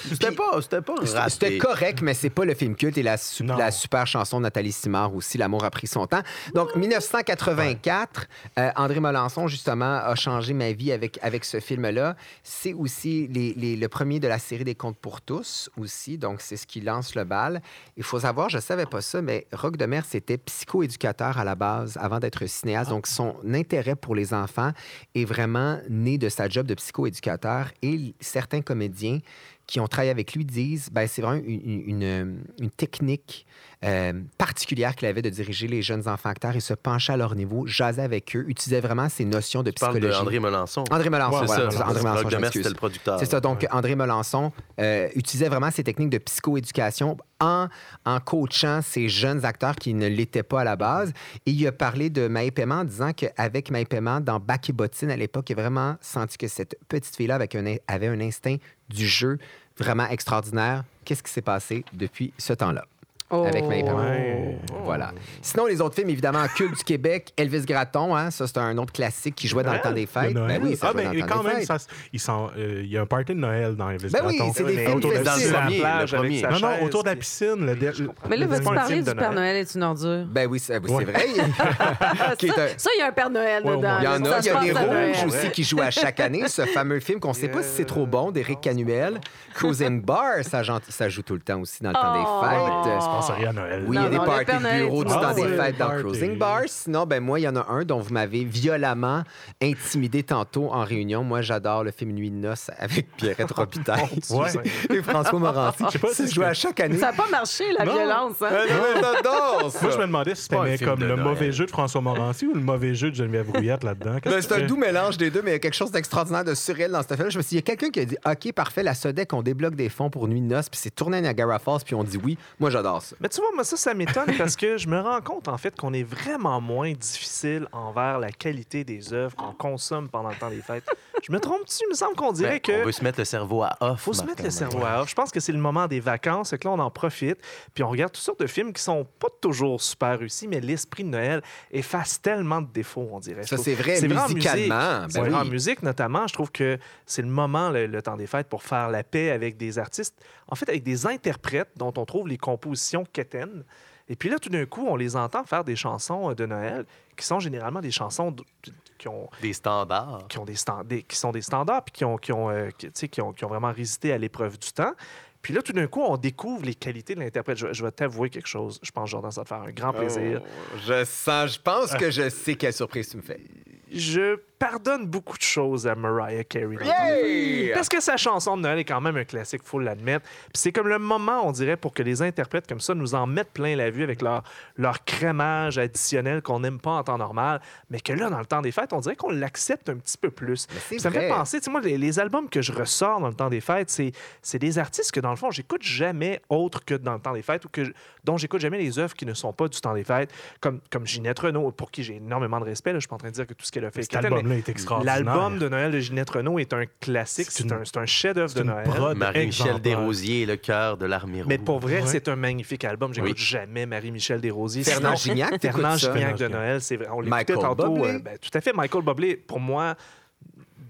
C'était pas, c'était pas C'était- correct, mais c'est pas le film culte et la, su- Non. la super chanson de Nathalie Simard aussi, L'amour a pris son temps. Donc, 1984, euh, André Melançon, justement, a changé ma vie avec, avec ce film-là. C'est aussi les- les- le premier de la série des Contes pour tous, aussi. Donc, c'est ce qui lance le bal. Il faut savoir, je savais pas ça, mais Rock de Mer, c'était psychoéducateur à la base avant d'être cinéaste. Donc, son intérêt pour les enfants est vraiment né de sa job de psychoéducateur et certains comédiens qui ont travaillé avec lui disent ben c'est vraiment une, une- une technique euh, particulière qu'il avait de diriger les jeunes enfants acteurs et se pencher à leur niveau, jaser avec eux, utilisait vraiment ces notions de Tu parles de psychologie. André Melançon. André Melançon, Ouais, voilà, ça. André Melançon, Roch je Demers, m'excuse. c'était le producteur. C'est ça. Donc, André Melançon euh, utilisait vraiment ces techniques de psychoéducation en, en coachant ces jeunes acteurs qui ne l'étaient pas à la base. Et il a parlé de Maë Paiement en disant qu'avec Maë Paiement, dans Bac et Bottine, à l'époque, il a vraiment senti que cette petite fille-là avec un in- avait un instinct du jeu vraiment extraordinaire. Qu'est-ce qui s'est passé depuis ce temps-là? Avec Marie Perron. Ouais. Voilà. Sinon, les autres films, évidemment, culte du Québec, Elvis Gratton, hein, ça, c'est un autre classique qui jouait dans le temps des Le fêtes. Ben oui, ça ah, ben, dans le temps quand des même, fêtes. ça, euh, il y a un party de Noël dans Elvis Ben oui, c'est des films autour de la premier, plage le avec premier. sa Non, non, autour de la piscine. Le, comprends. Mais là, le- vas-tu parler film du de Père Noël? Est une ordure? Ben oui, c'est oui, vrai. Ça, il y a un Père Noël dedans. Il y en a, il y a des rouges aussi qui jouent à chaque année, ce fameux film qu'on ne sait pas si c'est trop bon d'Éric Canuel. Cruising Bar, ça, joue tout le temps aussi dans le temps Oh. des fêtes. Je pense rien à Noël. Oui, il y a des parties de bureau du temps des fêtes dans. Cruising Bar. Sinon, ben moi, il y en a un dont vous m'avez violemment intimidé tantôt en réunion. Moi, j'adore le film Nuit de noces avec Pierrette Robitaille Ouais. et François Morancy. Je sais pas si je joue à chaque année. Ça n'a pas marché, la violence. hein? Euh. Moi, je me demandais si c'était comme le mauvais jeu de François Morancy ou le mauvais jeu de Geneviève Brouillette là-dedans. Ben, c'est un doux mélange des deux, mais il y a quelque chose d'extraordinaire, de surréel dans ce film. Je me suis dit, il y a quelqu'un qui a dit OK, parfait, la Sodec, on débloque des fonds pour Nuit de noces, puis c'est tourné à Niagara Falls, puis on dit oui. Moi, j'adore ça. Mais tu vois, moi, ça, ça m'étonne parce que je me rends compte, en fait, qu'on est vraiment moins difficile envers la qualité des œuvres qu'on consomme pendant le temps des fêtes. Je me trompe-tu? Il me semble qu'on dirait Ben, que. On veut se mettre le cerveau à off. faut se mettre le cerveau à off. Je pense que c'est le moment des vacances, et que là, on en profite, puis on regarde toutes sortes de films qui sont pas toujours super réussis, mais l'esprit de Noël efface tellement de défauts, on dirait. Ça, c'est vrai, C'est vrai en musicalement. musique. Ben C'est vrai en musique, notamment, je trouve que c'est le moment, le, le temps des fêtes, pour faire la paix avec des artistes, en fait, avec des interprètes dont on trouve les compositions quétaines. Et puis là, tout d'un coup, on les entend faire des chansons euh, de Noël qui sont généralement des chansons de- qui ont Des standards. qui, ont des qui sont des standards puis qui ont, qui ont, euh, qui, tu sais, qui ont, qui ont vraiment résisté à l'épreuve du temps. Puis là, tout d'un coup, on découvre les qualités de l'interprète. Je, je vais t'avouer quelque chose. Je pense, Jordan, ça va te faire un grand plaisir. Oh, je sens, je pense que je sais quelle surprise tu me fais. Je pardonne beaucoup de choses à Mariah Carey. Parce que sa chanson de Noël est quand même un classique, faut l'admettre. Puis c'est comme le moment, on dirait, pour que les interprètes comme ça nous en mettent plein la vue avec leur, leur crémage additionnel qu'on n'aime pas en temps normal, mais que là, dans le temps des fêtes, on dirait qu'on l'accepte un petit peu plus. Ça me fait vrai. penser, tu sais, moi, les, les albums que je ressors dans le temps des fêtes, c'est, c'est des artistes que, dans le fond, j'écoute jamais autre que dans le temps des fêtes ou que, dont j'écoute jamais les œuvres qui ne sont pas du temps des fêtes, comme, comme Ginette Renault, pour qui j'ai énormément de respect. Là, je suis pas en train de dire que tout ce qu'elle a fait est Cet quétaine, mais album-là est extraordinaire. L'album de Noël de Ginette Renault est un classique, C'est c'est une- un, c'est un chef-d'œuvre de une Noël. Marie-Michel. Desrosiers, le cœur de l'armée rouge. Mais pour vrai, Ouais. c'est un magnifique album. J'écoute Oui. jamais Marie-Michel Desrosiers. Fernand Gignac, Fernand? Gignac de Noël, c'est vrai. On l'écoutait Michael tantôt. Euh, ben, tout à fait. Michael Bublé, pour moi,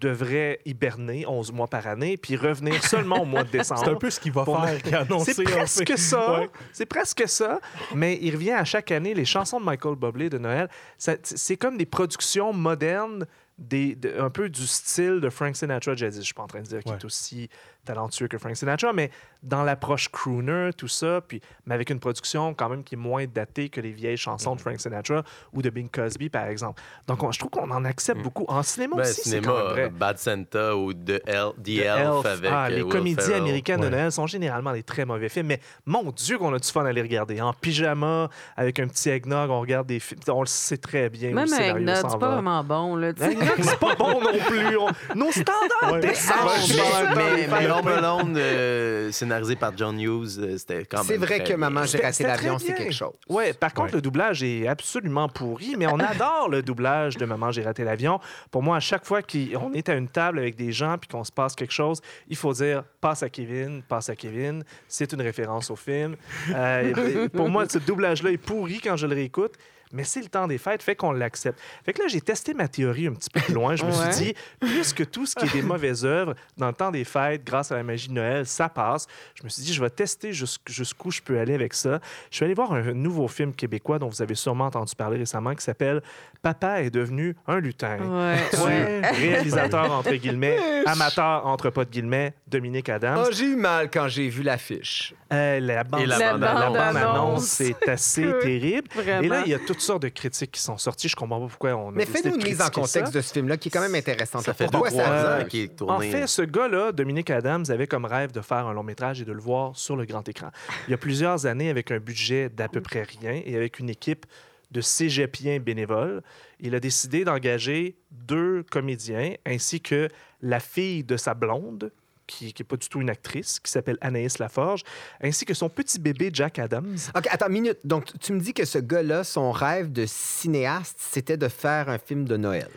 devrait hiberner 11 mois par année puis revenir seulement au mois de décembre. C'est un peu ce qu'il va faire, qui a annoncé. C'est fait. presque ça. Ouais. C'est presque ça. Mais il revient à chaque année. Les chansons de Michael Bublé de Noël, c'est comme des productions modernes, des, de- un peu du style de Frank Sinatra jazz. Je suis pas en train de dire qu'il Ouais. est aussi talentueux que Frank Sinatra, mais dans l'approche crooner, tout ça, puis, mais avec une production quand même qui est moins datée que les vieilles chansons Mm. de Frank Sinatra ou de Bing Cosby, par exemple. Donc, on- je trouve qu'on en accepte beaucoup. En cinéma Ben, aussi, c'est quand même cinéma, vrai. Bad Santa ou The, El- The The Elf, Elf. avec Ah, euh, les Will comédies Ferrell. américaines de Ouais. Noël sont généralement des très mauvais films, mais mon Dieu qu'on a du fun à les regarder. En pyjama, avec un petit eggnog, on regarde des films. On le sait très bien. où Même le avec scénario s'en c'est pas vraiment bon. Là, tu sais. Eggnog, c'est pas bon non plus. On- Nos standards Ouais. descendent le mais, mais. Home Alone, euh, scénarisé par John Hughes, euh, c'était quand même C'est vrai très que Maman, j'ai raté l'avion, c'est quelque chose. Ouais, par contre, Ouais. le doublage est absolument pourri, mais on adore le doublage de Maman, j'ai raté l'avion. Pour moi, à chaque fois qu'on est à une table avec des gens puis qu'on se passe quelque chose, il faut dire passe à Kevin, passe à Kevin. C'est une référence au film. Euh, pour moi, ce doublage-là est pourri quand je le réécoute. Mais c'est le temps des fêtes, fait qu'on l'accepte. Fait que là, j'ai testé ma théorie un petit peu plus loin. Je me Ouais. suis dit, plus que tout ce qui est des mauvaises œuvres, dans le temps des fêtes, grâce à la magie de Noël, ça passe. Je me suis dit, je vais tester jusqu- jusqu'où je peux aller avec ça. Je suis allé voir un nouveau film québécois dont vous avez sûrement entendu parler récemment qui s'appelle Papa est devenu un lutin. Ouais, Du ouais. réalisateur entre guillemets, amateur entre pas de guillemets, Dominique Adams. Oh, j'ai eu mal quand j'ai vu l'affiche. Euh, la bande, Et la la bande-annonce. bande-annonce, c'est assez terrible. vraiment. Et là, il y a toutes sortes de critiques qui sont sorties. Je comprends pas pourquoi on a Mais fais-nous une mise en contexte ça. de ce film-là qui est quand même intéressante. Ça fait Pourquoi trois ça... ans qu'il est tourné. En fait, ce gars-là, Dominique Adams, avait comme rêve de faire un long métrage et de le voir sur le grand écran. Il y a plusieurs années, avec un budget d'à peu près rien et avec une équipe de cégepiens bénévoles, il a décidé d'engager deux comédiens ainsi que la fille de sa blonde, qui n'est pas du tout une actrice, qui s'appelle Anaïs Laforge, ainsi que son petit bébé Jack Adams. OK, attends, minute. Donc, tu me dis que ce gars-là, son rêve de cinéaste, c'était de faire un film de Noël.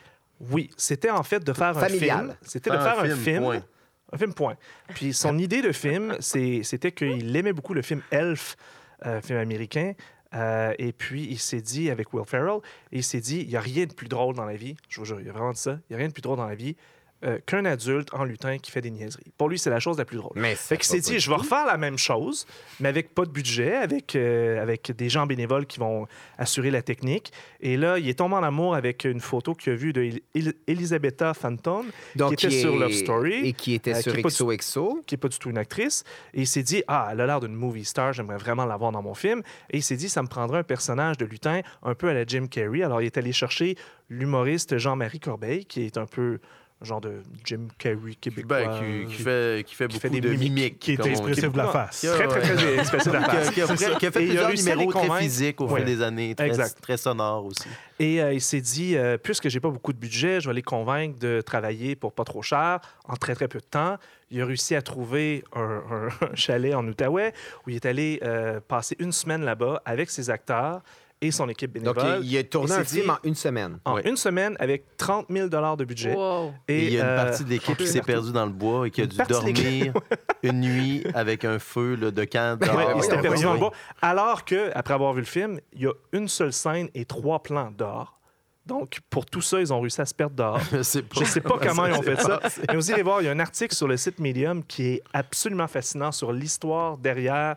Oui, c'était en fait de faire un Familial. film. C'était de Faire un faire un film, film. point. Un film, point. Puis son idée de film, c'était qu'il aimait beaucoup le film Elf euh, film américain. Euh, et puis, il s'est dit, avec Will Ferrell, il s'est dit, il n'y a rien de plus drôle dans la vie. Je vous jure, il a vraiment dit ça. Il n'y a rien de plus drôle dans la vie euh, qu'un adulte en lutin qui fait des niaiseries. Pour lui, c'est la chose la plus drôle. Mais Fait qu'il s'est dit, je vais refaire la même chose, mais avec pas de budget, avec, euh, avec des gens bénévoles qui vont assurer la technique. Et là, il est tombé en amour avec une photo qu'il a vue de El- El- Elisabetta Phantom, Donc, qui était sur Love Story, Et qui était euh, sur qui du- XOXO. qui n'est pas du tout une actrice. Et il s'est dit, ah, elle a l'air d'une movie star, j'aimerais vraiment l'avoir dans mon film. Et il s'est dit, ça me prendrait un personnage de lutin un peu à la Jim Carrey. Alors, il est allé chercher l'humoriste Jean-Marie Corbeil, qui est un peu genre de Jim Carrey québécois. Ben, qui, qui fait, qui fait qui beaucoup fait des de mimiques, mimiques. Qui est expressif de la face. Très, très, très expressif de la face. qui a- qui a fait plusieurs numéros très physiques au Ouais. fil des années, très, Exact. très sonores aussi. Et euh, il s'est dit, euh, puisque j'ai pas beaucoup de budget, je vais les convaincre de travailler pour pas trop cher, en très très peu de temps. Il a réussi à trouver un chalet en Outaouais où il est allé euh, passer une semaine là-bas avec ses acteurs et son équipe Donc, bénévole. il, il a tourné un film dit- en une semaine. en une semaine avec 30 000 de budget. Wow. Et il y a une euh, partie de l'équipe qui s'est perdue dans le bois et qui a Une dû dormir une nuit avec un feu là, de camp Ouais, dehors. il s'était oui, perdu oui, dans le bois. Alors que, après avoir vu le film, il y a une seule scène et trois plans dehors. Donc, pour tout ça, ils ont réussi à se perdre dehors. Je sais pas, Je sais pas comment ils ont fait ça. passé. Mais vous irez voir, il y a un article sur le site Medium qui est absolument fascinant sur l'histoire derrière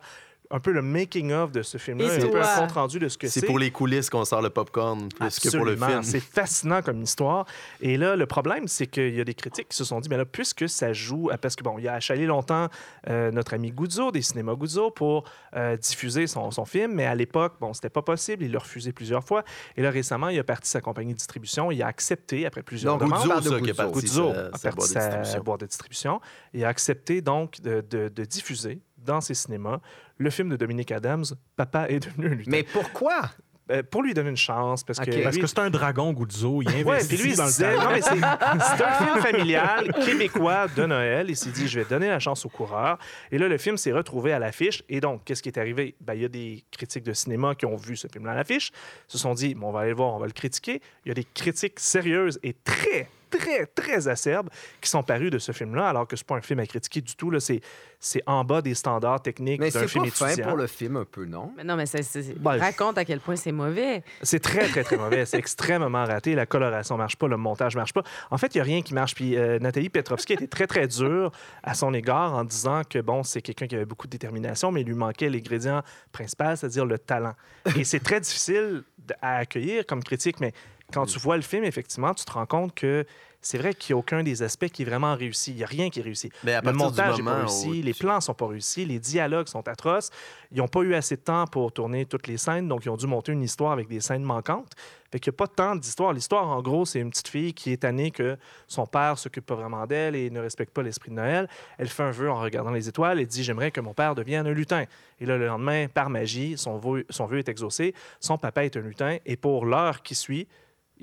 un peu le making-of de ce film-là, un peu un Histoire. compte-rendu de ce que c'est. C'est pour les coulisses qu'on sort le popcorn plus que pour le film. C'est fascinant comme histoire. Et là, le problème, c'est qu'il y a des critiques qui se sont dit, mais là, puisque ça joue, à- parce que bon, il a achalé longtemps euh, notre ami Guzzo, des cinémas Guzzo, pour euh, diffuser son, son film, mais à l'époque, bon, c'était pas possible. Il l'a refusé plusieurs fois. Et là, récemment, il a parti sa compagnie de distribution. Il a accepté, après plusieurs Donc, demandes, Guzzo, Guzzo, ça, qui a Guzzo. parti Guzzo sa- a sa parti boîte de sa distribution. boîte de distribution et a accepté donc de, de- de diffuser dans ses cinémas le film de Dominique Adams, Papa est devenu un lutin. Mais pourquoi? Euh, pour lui donner une chance, parce que Parce que c'est un dragon Guzzo, il Ouais, investit puis lui, il dans se le non, mais c'est c'est un film familial québécois de Noël. Il s'est dit, je vais donner la chance au coureur. Et là, le film s'est retrouvé à l'affiche. Et donc, qu'est-ce qui est arrivé? Ben, il y a des critiques de cinéma qui ont vu ce film-là à l'affiche, se sont dit, bon, on va aller le voir, on va le critiquer. Il y a des critiques sérieuses et très, très, très acerbes qui sont parues de ce film-là, alors que c'est pas un film à critiquer du tout. C'est c'est en bas des standards techniques Mais d'un c'est film pas fin étudiant. pour le film un peu, non? Mais non, mais c'est- c'est- Ben, raconte à quel point c'est mauvais. C'est très, très, très mauvais. C'est extrêmement raté. La coloration marche pas, le montage marche pas. En fait, il n'y a rien qui marche. Puis euh, Nathalie Petrovski était très, très dure à son égard en disant que, bon, c'est quelqu'un qui avait beaucoup de détermination, mais il lui manquait l'ingrédient principal, c'est-à-dire le talent. Et c'est très difficile à accueillir comme critique, mais quand tu vois le film, effectivement, tu te rends compte que c'est vrai qu'il n'y a aucun des aspects qui est vraiment réussi. Il n'y a rien qui est réussi. Mais à Le montage n'est pas réussi, où les plans sont pas réussis, les dialogues sont atroces. Ils n'ont pas eu assez de temps pour tourner toutes les scènes, donc ils ont dû monter une histoire avec des scènes manquantes. Fait qu'il n'y a pas tant d'histoire. L'histoire, en gros, c'est une petite fille qui est tannée que son père s'occupe pas vraiment d'elle et ne respecte pas l'esprit de Noël. Elle fait un vœu en regardant les étoiles et dit J'aimerais que mon père devienne un lutin. Et là, le lendemain, par magie, son vœu, son vœu est exaucé. Son papa est un lutin et pour l'heure qui suit,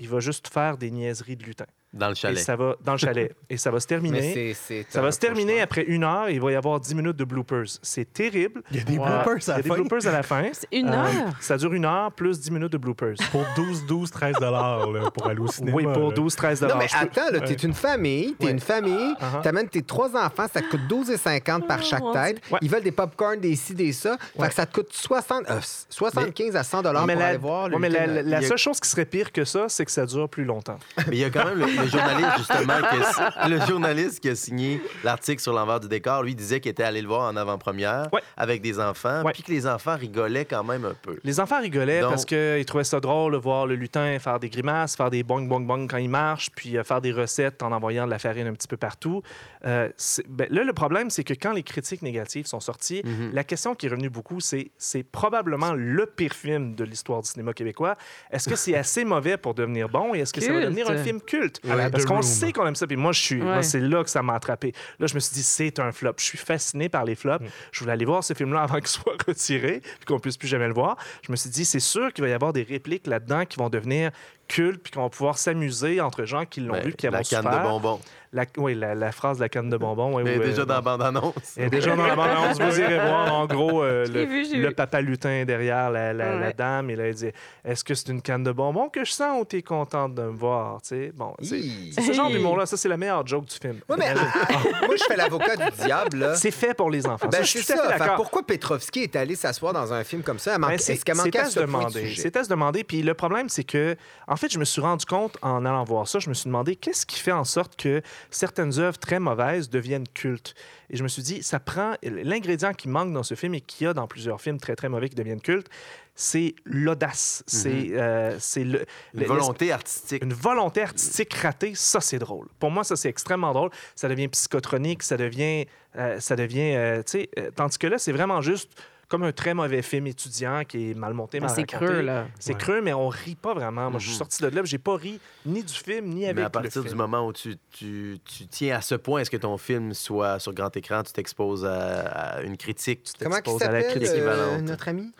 il va juste faire des niaiseries de lutin. Dans le Et chalet. ça va dans le chalet. et ça va se terminer. Mais c'est- c'est Ça va se terminer après une heure et il va y avoir 10 minutes de bloopers. C'est terrible. Il y a des bloopers à Il y a la des fin. bloopers à la fin. C'est une Euh, heure. ça dure une heure plus 10 minutes de bloopers. Pour 12, 12, 13 dollars là, pour aller au cinéma. oui, pour là. 12, 13 Non, dollars. mais attends, là, t'es une famille, t'es Ouais. une famille, Uh-huh. t'amènes tes trois enfants, ça te coûte 12,50 par Oh, chaque tête. Ouais. Ils veulent des popcorn, des ci, des ça. Fait que ça te coûte 60, euh, 75 à 100 dollars mais pour la, aller voir le ouais, mais la, la- la seule chose qui serait pire que ça, c'est que ça dure plus longtemps. Mais il y a quand même le, journaliste, justement, qui a- le journaliste qui a signé l'article sur l'envers du décor. Lui disait qu'il était allé le voir en avant-première Ouais. avec des enfants, Ouais. puis que les enfants rigolaient quand même un peu. Les enfants rigolaient Donc- parce qu'ils trouvaient ça drôle de voir le lutin faire des grimaces, faire des bong bong bong quand il marche, puis euh, faire des recettes en envoyant de la farine un petit peu partout. Euh, ben, là, le problème, c'est que quand les critiques négatives sont sorties, Mhm. la question qui est revenue beaucoup, c'est c'est probablement le pire film de l'histoire du cinéma québécois. Est-ce que c'est assez mauvais pour devenir bon et est-ce que ça va Culte. devenir un film culte? Parce qu'on sait qu'on aime ça. Puis moi, je suis, Ouais. c'est là que ça m'a attrapé. Là, je me suis dit, c'est un flop. Je suis fasciné par les flops. Je voulais aller voir ce film-là avant qu'il soit retiré, puis qu'on puisse plus jamais le voir. Je me suis dit, c'est sûr qu'il va y avoir des répliques là-dedans qui vont devenir culte, puis qu'on va pouvoir s'amuser entre gens qui l'ont Ben, vu, qui la vont canne de bonbons. La, oui, la, la phrase de la canne de bonbons. ouais, Mais où, euh, déjà dans la bande-annonce. elle est déjà dans la bande-annonce. Vous irez voir, en gros, euh, le, vu, le papa lutin derrière la, la- dame. Et là, il dit Est-ce que c'est une canne de bonbons que je sens ou t'es contente de me voir Tu sais, Bon, c'est ce genre d'humour-là. Ça, c'est la meilleure joke du film. Ouais, mais ah, moi, je fais l'avocat du diable. C'est fait pour les enfants. Ben, Ça, je suis ça. fait pourquoi Petrovski est allé s'asseoir dans un film comme ça? Ben, c'est Est-ce qu'elle c'est manquait à se demander. C'est à se demander. Puis le problème, c'est que, en fait, je me suis rendu compte en allant voir ça, je me suis demandé qu'est-ce qui fait en sorte que certaines œuvres très mauvaises deviennent cultes? Et je me suis dit, ça prend l'ingrédient qui manque dans ce film et qu'il y a dans plusieurs films très très mauvais qui deviennent cultes, c'est l'audace, c'est euh, c'est le, Une volonté artistique. une volonté artistique ratée, ça c'est drôle. Pour moi, ça c'est extrêmement drôle. Ça devient psychotronique, ça devient, euh, ça devient, euh, tu sais, euh, tandis que là c'est vraiment juste comme un très mauvais film étudiant qui est mal monté, Ben, mal c'est creux, là. C'est Ouais. creux, mais on rit pas vraiment. Moi, je suis Mhm. sorti de là, j'ai pas ri ni du film ni avec Mais à le partir film. du moment où tu, tu, tu tiens à ce point, est-ce que ton film soit sur grand écran, tu t'exposes à, à une critique, tu t'exposes à la s'appelle, critique euh, notre ami?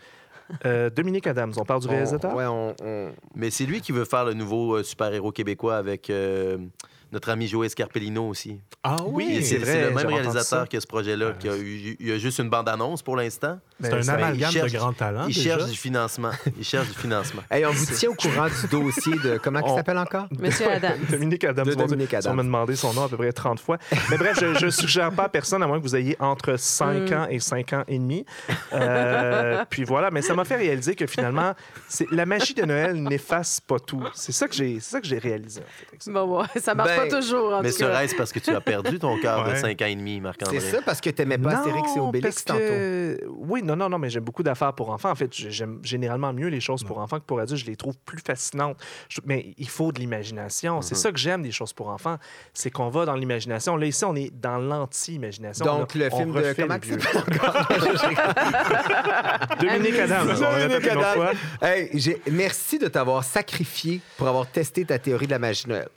Euh, Dominique Adams, on parle du réalisateur? On- on- Mais c'est lui qui veut faire le nouveau euh, super-héros québécois avec euh, notre ami Joël Scarpellino aussi. Ah Oui, oui, c'est vrai, c'est le même réalisateur a ce projet-là, Ah, qui a eu, il y a juste une bande-annonce pour l'instant. c'est Ben, un ça- amalgame il cherche- de grands talents. Il déjà. cherche du financement. Il cherche du financement. Hey, on vous tient au courant du dossier de. Comment il On- s'appelle encore? Monsieur Adams. Dominique Adams. De mon Dieu. Dominique Adams. On m'a demandé son nom à peu près 30 fois. Mais bref, je ne suggère pas à personne, à moins que vous ayez entre 5 Mm. ans et 5 ans et demi. Euh, puis voilà, mais ça m'a fait réaliser que finalement, la magie de Noël n'efface pas tout. C'est ça que j'ai c'est ça que j'ai réalisé. En fait, ça. Bon, ouais, ça marche Ben, pas toujours, en Mais tout cas. serait-ce parce que tu as perdu ton cœur de Ouais. 5 ans et demi, Marc-André? C'est ça, parce que t'aimais pas Astérix et Non, Obélix parce tantôt. que... Oui, non, non, non, mais j'aime beaucoup d'affaires pour enfants. En fait, j'aime généralement mieux les choses pour enfants que pour adultes. Je les trouve plus fascinantes. Je- Mais il faut de l'imagination. C'est Mhm. ça que j'aime des choses pour enfants. C'est qu'on va dans l'imagination. Là, ici, on est dans l'anti-imagination. Donc, Là, le on film de. refait Comment vieux. encore? Dominique Adams. on le Dominique répète une autre Adams. fois. Hey, j'ai- merci de t'avoir sacrifié pour avoir testé ta théorie de la magie de Noël.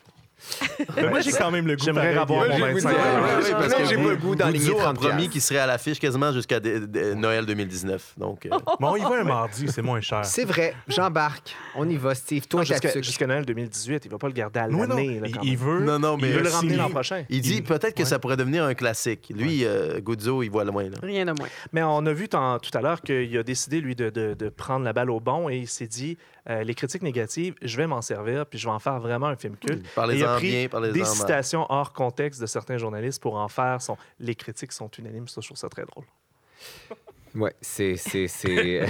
Mais moi, j'ai quand même le goût. J'aimerais avoir de- mon Moi, j'ai le goût de 25 dire, dollars. ouais, ouais, parce que j'ai pas le goût d'enligner Guzzo a 30 promis piastres. qu'il serait à l'affiche quasiment jusqu'à de- de- Noël 2019. Donc, euh, Mais on y va un mardi, c'est moins cher. C'est vrai, j'embarque. On y va, Steve. Toi, Jusqu'à Noël 2018. Il va pas le garder à l'année. il, il veut. Non, non, mais- Il veut le ramener l'an prochain. il dit Il- peut-être que ouais. ça pourrait devenir un classique. Lui, euh, Guzzo, il voit loin. Là. Rien de moins. Mais on a vu tout à l'heure qu'il a décidé, lui, de, de- de prendre la balle au bon et il s'est dit euh, les critiques négatives, je vais m'en servir puis je vais en faire vraiment un film culte. Et il Parlez-en a pris bien, parlez-en des mal. citations hors contexte de certains journalistes pour en faire son. Les critiques sont unanimes, ça, je trouve ça très drôle. Ouais, c'est. c'est, c'est...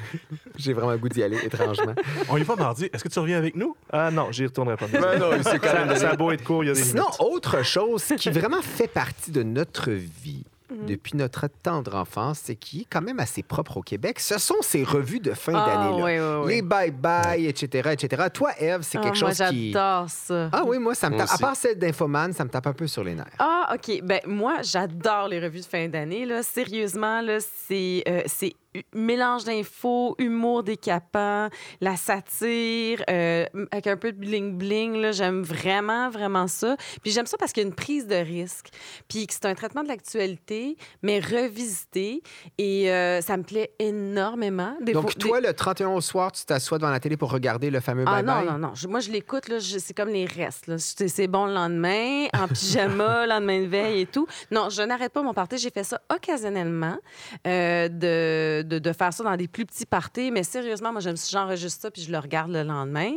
J'ai vraiment le goût d'y aller, étrangement. On y va mardi. Est-ce que tu reviens avec nous? Ah non, j'y retournerai pas. Ben non, c'est quand même ça, ça a beau être court, il y a des Sinon, limites. autre chose qui vraiment fait partie de notre vie Mhm. depuis notre tendre enfance, c'est qui est quand même assez propre au Québec, ce sont ces revues de fin Ah, d'année. là. oui, oui, oui. Les bye-bye, etc., etc. Toi, Eve, c'est Ah, quelque moi, chose qui... j'adore ça. Ah oui, moi, ça me tape. À part celle d'Infoman, ça me tape un peu sur les nerfs. Ah, OK. Ben, moi, j'adore les revues de fin d'année. Là. Sérieusement, là, c'est, euh, c'est mélange d'infos, humour décapant, la satire, euh, avec un peu de bling-bling. là. J'aime vraiment, vraiment ça. Puis j'aime ça parce qu'il y a une prise de risque. Puis que c'est un traitement de l'actualité, mais revisité. Et euh, ça me plaît énormément. Des Donc, fois- des- toi, le 31 au soir, tu t'assois devant la télé pour regarder le fameux Ah non, non, non. Je- moi, je l'écoute, c'est comme les restes. c'est bon le lendemain, en pyjama, lendemain de veille et tout. Non, je n'arrête pas mon party. J'ai fait ça occasionnellement, euh, de, de, de faire ça dans des plus petits parties. Mais sérieusement, moi, j'enregistre ça puis je le regarde le lendemain.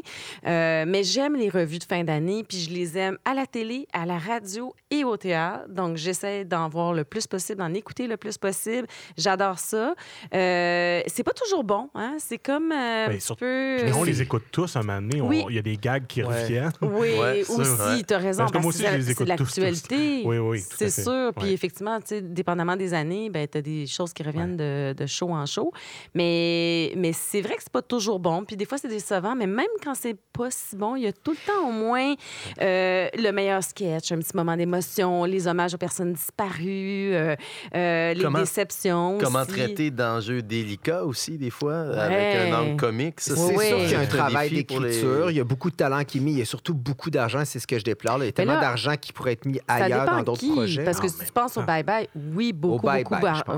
Euh, mais j'aime les revues de fin d'année puis je les aime à la télé, à la radio et au théâtre. Donc, j'essaie d'en voir le plus possible, d'en écouter le plus possible. J'adore ça. Euh, c'est pas toujours bon, hein? C'est comme euh, un Mais peu... Puis on les écoute tous un moment donné. on-. Il y a des gags qui Ouais. reviennent. Oui, Ouais, aussi, ouais. tu as raison. Parce que moi parce aussi, c'est je la- les c'est écoute tous, tous. l'actualité. Oui, oui, à C'est sûr. Puis Ouais. effectivement, tu sais, dépendamment des années, ben, tu as des choses qui reviennent de, de show en show. Mais, mais c'est vrai que c'est pas toujours bon. Puis des fois, c'est décevant. Mais même quand c'est pas si bon, il y a tout le temps au moins euh, le meilleur sketch, un petit moment d'émotion, les hommages aux personnes disparues, euh, euh, les Comment- déceptions. Comment aussi. traiter d'enjeux délicats aussi, des fois, avec un angle comique? Ça, C'est Oui, sûr qu'il y a un travail les- d'écriture, il y a beaucoup de talent qui est mis, il y a surtout beaucoup d'argent, c'est ce que je déplore. là. Il y a tellement d'argent qui pourrait être mis ailleurs dans d'autres projets. Parce que si mais- tu penses au bye-bye, oui, beaucoup, beaucoup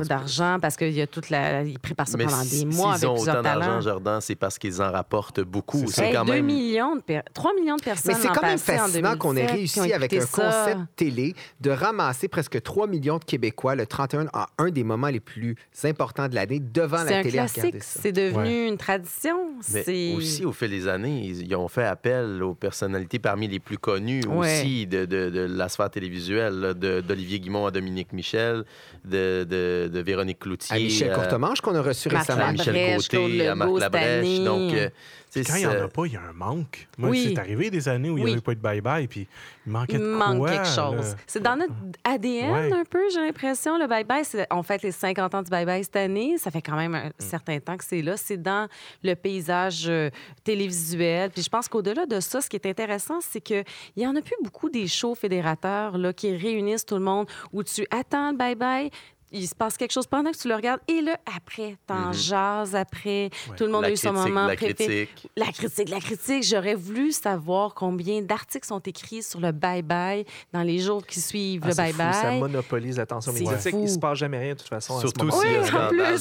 d'argent parce qu'il y a toute la, ils préparent ça Mais pendant des mois s'ils avec ont plusieurs autant d'argent. Jordan, c'est parce qu'ils en rapportent beaucoup. C'est quand 2 même. millions de per- 3 millions de personnes Mais c'est quand même fascinant qu'on ait 2017, qui réussi avec un ça. concept télé de ramasser presque 3 millions de Québécois le 31 à un des moments les plus importants de l'année devant C'est la un télé c'est devenu Ouais. une tradition. Mais aussi, au fil des années, ils, ont fait appel aux personnalités parmi les plus connues Ouais. aussi de, de- de la sphère télévisuelle, d'Olivier Guimond à Dominique Michel, de, de- de Véronique Cloutier. À Michel à- Courtemanche qu'on a reçu Marc récemment. à Michel Côté, à Marc Labrèche. Donc, euh, Quand il n'y en a pas, il y a un manque. Moi, Oui. c'est arrivé des années où il n'y avait pas de bye-bye, puis il manquait Il de manque quoi, quelque chose. C'est dans notre ADN Ouais. un peu, j'ai l'impression. Le bye-bye, on fête les 50 ans du bye-bye cette année. Ça fait quand même Mm. un certain temps que c'est là. C'est dans le paysage euh, télévisuel. Puis je pense qu'au-delà de ça, ce qui est intéressant, c'est qu'il y en a plus beaucoup des shows fédérateurs là, qui réunissent tout le monde où tu attends le bye-bye. Il se passe quelque chose pendant que tu le regardes et là, après, t'en Mhm. jases après. Tout le monde la a eu son moment la préféré. critique. La critique, la critique. J'aurais voulu savoir combien d'articles sont écrits sur le bye-bye dans les jours qui suivent Ah, le fou, ça bye-bye. monopolise l'attention médiatique. Il se passe jamais rien de toute façon. Surtout s'il y a scandale.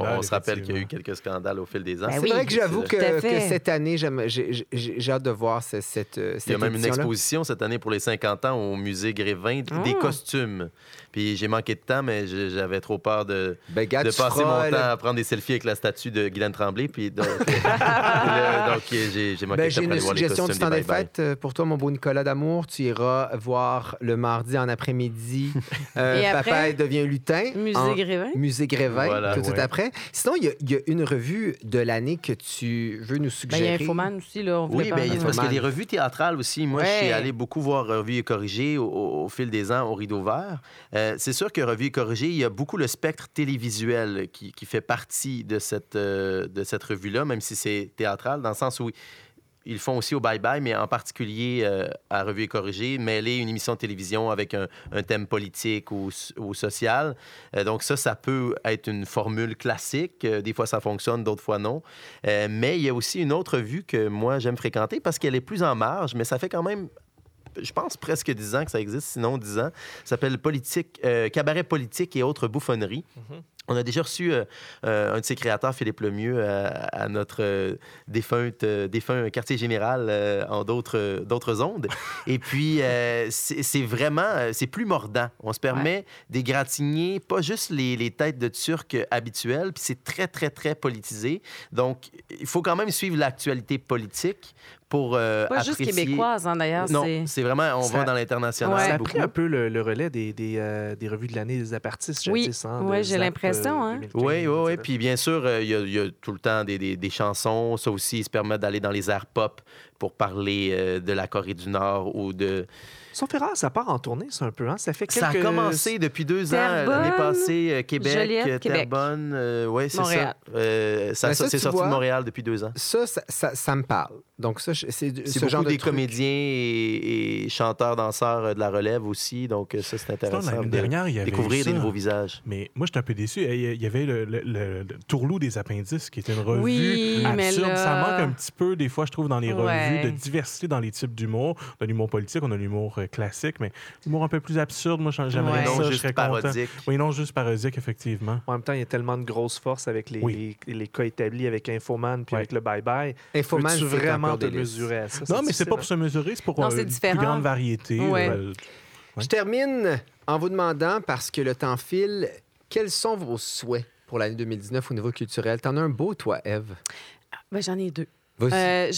On, on se rappelle qu'il y a eu quelques scandales au fil des ans. Ben C'est oui. vrai que j'avoue que, cette année, j'ai j'ai- j'ai hâte de voir ce- cette, cette Il y a même une exposition cette année pour les 50 ans au musée Grévin, Ah. des costumes. Puis j'ai manqué de temps, mais je- j'avais trop peur de, Ben, gars, de passer mon temps le- à prendre des selfies avec la statue de Guylaine Tremblay. Puis donc, là, donc, j'ai j'ai manqué Ben, de j'ai une les suggestion du temps des fêtes euh, pour toi, mon beau Nicolas d'amour. Tu iras voir le mardi en après-midi euh, Et Papa après? devient lutin. Musée en- Grévin. Musée Grévin, Voilà, tout de suite ouais. après. Sinon, il y a- il y, a une revue de l'année que tu veux nous Ben, il y a suggérer. Infoman aussi, là. On Oui, ben, parce qu'il y a Infoman. des revues théâtrales aussi. Moi, je Ouais. suis allé beaucoup voir Revue et Corrigé au, au- au fil des ans au Rideau Vert. Euh, c'est sûr que Revue et Il y a beaucoup le spectre télévisuel qui, fait partie de cette, euh, cette revue-là, même si c'est théâtral, dans le sens où ils font aussi au Bye Bye, mais en particulier euh, à Revue et Corrigé, mêler une émission de télévision avec un, thème politique ou, social. Euh, donc ça, ça peut être une formule classique. Des fois, ça fonctionne, d'autres fois non. Mais il y a aussi une autre vue que moi, j'aime fréquenter parce qu'elle est plus en marge, mais ça fait quand même, je pense, presque 10 ans que ça existe, sinon 10 ans. Ça s'appelle politique, euh, Cabaret politique et autres bouffonneries. On a déjà reçu euh, euh, un de ses créateurs, Philippe Lemieux, à, à notre euh, défunte, euh, défunt quartier général euh, en d'autres euh, d'autres ondes. Et puis, euh, c'est c'est vraiment, euh, c'est plus mordant. On se permet d'égratigner pas juste les, les têtes de Turcs habituelles, puis c'est très, très, très politisé. Donc, il faut quand même suivre l'actualité politique pour euh, Pas juste québécoise, hein, d'ailleurs. Non, c'est- c'est vraiment, on Ça- va dans l'international. Ouais. Ça a beaucoup. pris un peu le, le relais des, des, euh, des revues de l'année des apartistes Oui, hein, de ouais, j'ai Zap, hein? 2015, Oui, oui, oui. Puis bien sûr, euh, il y, a- il y a tout le temps des, des- des chansons. Ça aussi, ils se permettent d'aller dans les airs pop pour parler euh, de la Corée du Nord ou de... Sauf erreur, ça part en tournée, c'est un peu. Hein? Ça fait quelques... Ça a commencé depuis deux ans, l'année passée, euh, Québec, Joliette, euh. Terrebonne. oui, c'est Montréal. ça. Euh, ça, Ben, ça, ça, c'est sorti vois, de Montréal depuis deux ans. Ça, ça, ça, ça me parle. Donc, ça, je- c'est C'est ce beaucoup genre de des truc. comédiens et, et chanteurs, danseurs euh, de la relève aussi. Donc, euh, ça, c'est intéressant L'année de dernière, il y avait découvrir des nouveaux visages. Mais moi, j'étais un peu déçu. Il y- avait le, le- le- le Tourlou des appendices, qui était une revue Oui, mais absurde. là- Ça manque un petit peu, des fois, je trouve, dans les Ouais. revues, de diversité dans les types d'humour. De l'humour politique, on a l'humour euh, classique, mais l'humour un peu plus absurde, moi, j'aimerais Ouais. ça. Non, je serais content. parodique. Oui, non, juste parodique, effectivement. En même temps, il y a tellement de grosses forces avec les, Oui. les, les cas établis avec Infoman puis Ouais. avec le bye-bye. Infoman, c'est vraiment te mesurer à ça? Non, mais c'est pas pour se mesurer, c'est pour Non, euh, une différent. plus grande variété. Ouais. euh, Ouais. Je termine en vous demandant, parce que le temps file, quels sont vos souhaits pour l'année 2019 au niveau culturel? T'en as un beau, toi, Eve. Ben, j'en ai deux. Euh,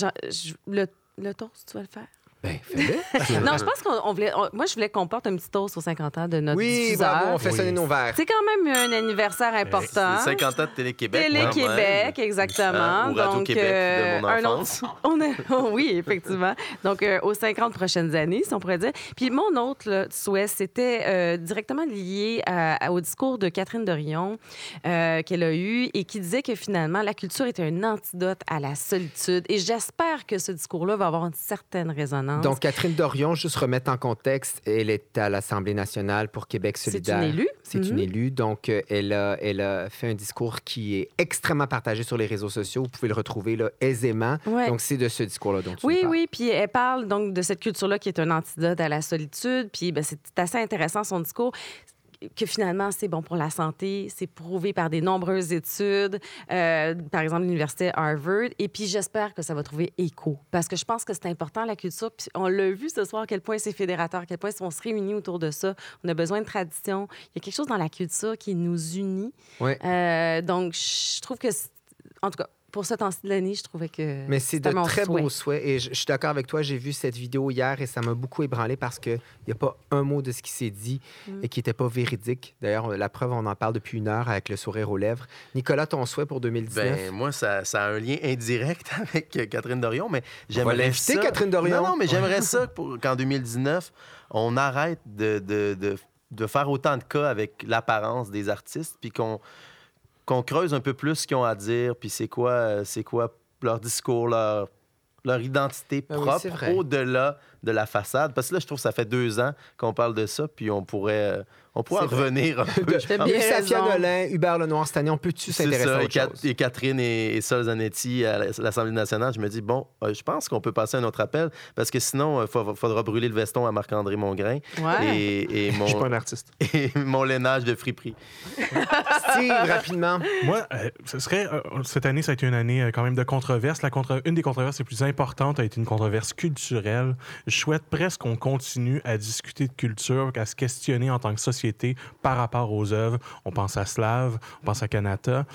le, le toast, tu vas le faire? Ben, fais-le. non, je pense qu'on on voulait. on- moi, je voulais qu'on porte un petit toast aux 50 ans de notre oui, diffuseur. bravo, on fait Oui. sonner nos verres. C'est quand même un anniversaire important. C'est 50 ans de Télé-Québec. Télé-Québec, exactement. Hein, ou Radio-Québec de mon un enfance. autre- on a- oh oui, effectivement. Donc, euh, aux 50 prochaines années, si on pourrait dire. Puis mon autre là, souhait, c'était euh, directement lié à- à- au discours de Catherine Dorion euh, qu'elle a eu et qui disait que finalement, la culture est un antidote à la solitude. Et j'espère que ce discours-là va avoir une certaine résonance. Donc, Catherine Dorion, juste remettre en contexte, elle est à l'Assemblée nationale pour Québec c'est solidaire. une élue. C'est une Mhm. élue. Donc, euh, elle a, elle a fait un discours qui est extrêmement partagé sur les réseaux sociaux. Vous pouvez le retrouver là, aisément. Ouais. Donc, c'est de ce discours-là dont tu Oui, parles. oui, puis elle parle donc de cette culture-là qui est un antidote à la solitude. Puis ben, c'est assez intéressant son discours. Que finalement, c'est bon pour la santé. C'est prouvé par des nombreuses études, euh, par exemple l'Université Harvard. Et puis, j'espère que ça va trouver écho. Parce que je pense que c'est important, la culture. Puis on l'a vu ce soir, à quel point c'est fédérateur, à quel point on se réunit autour de ça. On a besoin de tradition. Il y a quelque chose dans la culture qui nous unit. Ouais. Euh, donc, je trouve que, en tout cas, pour ce temps-ci de l'année, je trouvais que. Mais c'est de très souhait. beaux souhaits. Et je, je suis d'accord avec toi, j'ai vu cette vidéo hier et ça m'a beaucoup ébranlé parce qu'il n'y a pas un mot de ce qui s'est dit Mm. et qui n'était pas véridique. D'ailleurs, la preuve, on en parle depuis une heure avec le sourire aux lèvres. Nicolas, ton souhait pour 2019? Ben, moi, ça, ça a un lien indirect avec euh, Catherine Dorion, mais va j'aimerais l'inviter, ça... Catherine Dorion. Non, non, mais j'aimerais ça qu'en 2019, on arrête de, de, de, de faire autant de cas avec l'apparence des artistes, puis qu'on qu'on creuse un peu plus ce qu'ils ont à dire, puis c'est quoi, euh, c'est quoi leur discours, leur, leur identité Ah oui, propre au-delà de la façade. Parce que là, je trouve que ça fait deux ans qu'on parle de ça, puis on pourrait, euh, on pourrait en revenir un peu. Safia. Nolin, Hubert Lenoir cette année, on peut-tu s'intéresser à et, autre Cat- chose? et Catherine et, et Sol Zanetti à la- l'Assemblée nationale, je me dis, bon, euh, je pense qu'on peut passer à un autre appel, parce que sinon, il faudra brûler le veston à Marc-André Mongrain Ouais. et, et Je suis pas un artiste. et mon lainage de friperie. Steve, rapidement. Moi, euh, ce serait, euh, cette année, ça a été une année euh, quand même de controverse. La contre- une des controverses les plus importantes a été une controverse culturelle. Je souhaite presque qu'on continue à discuter de culture, à se questionner en tant que société par rapport aux œuvres. On pense à Slav, on pense à Kanata.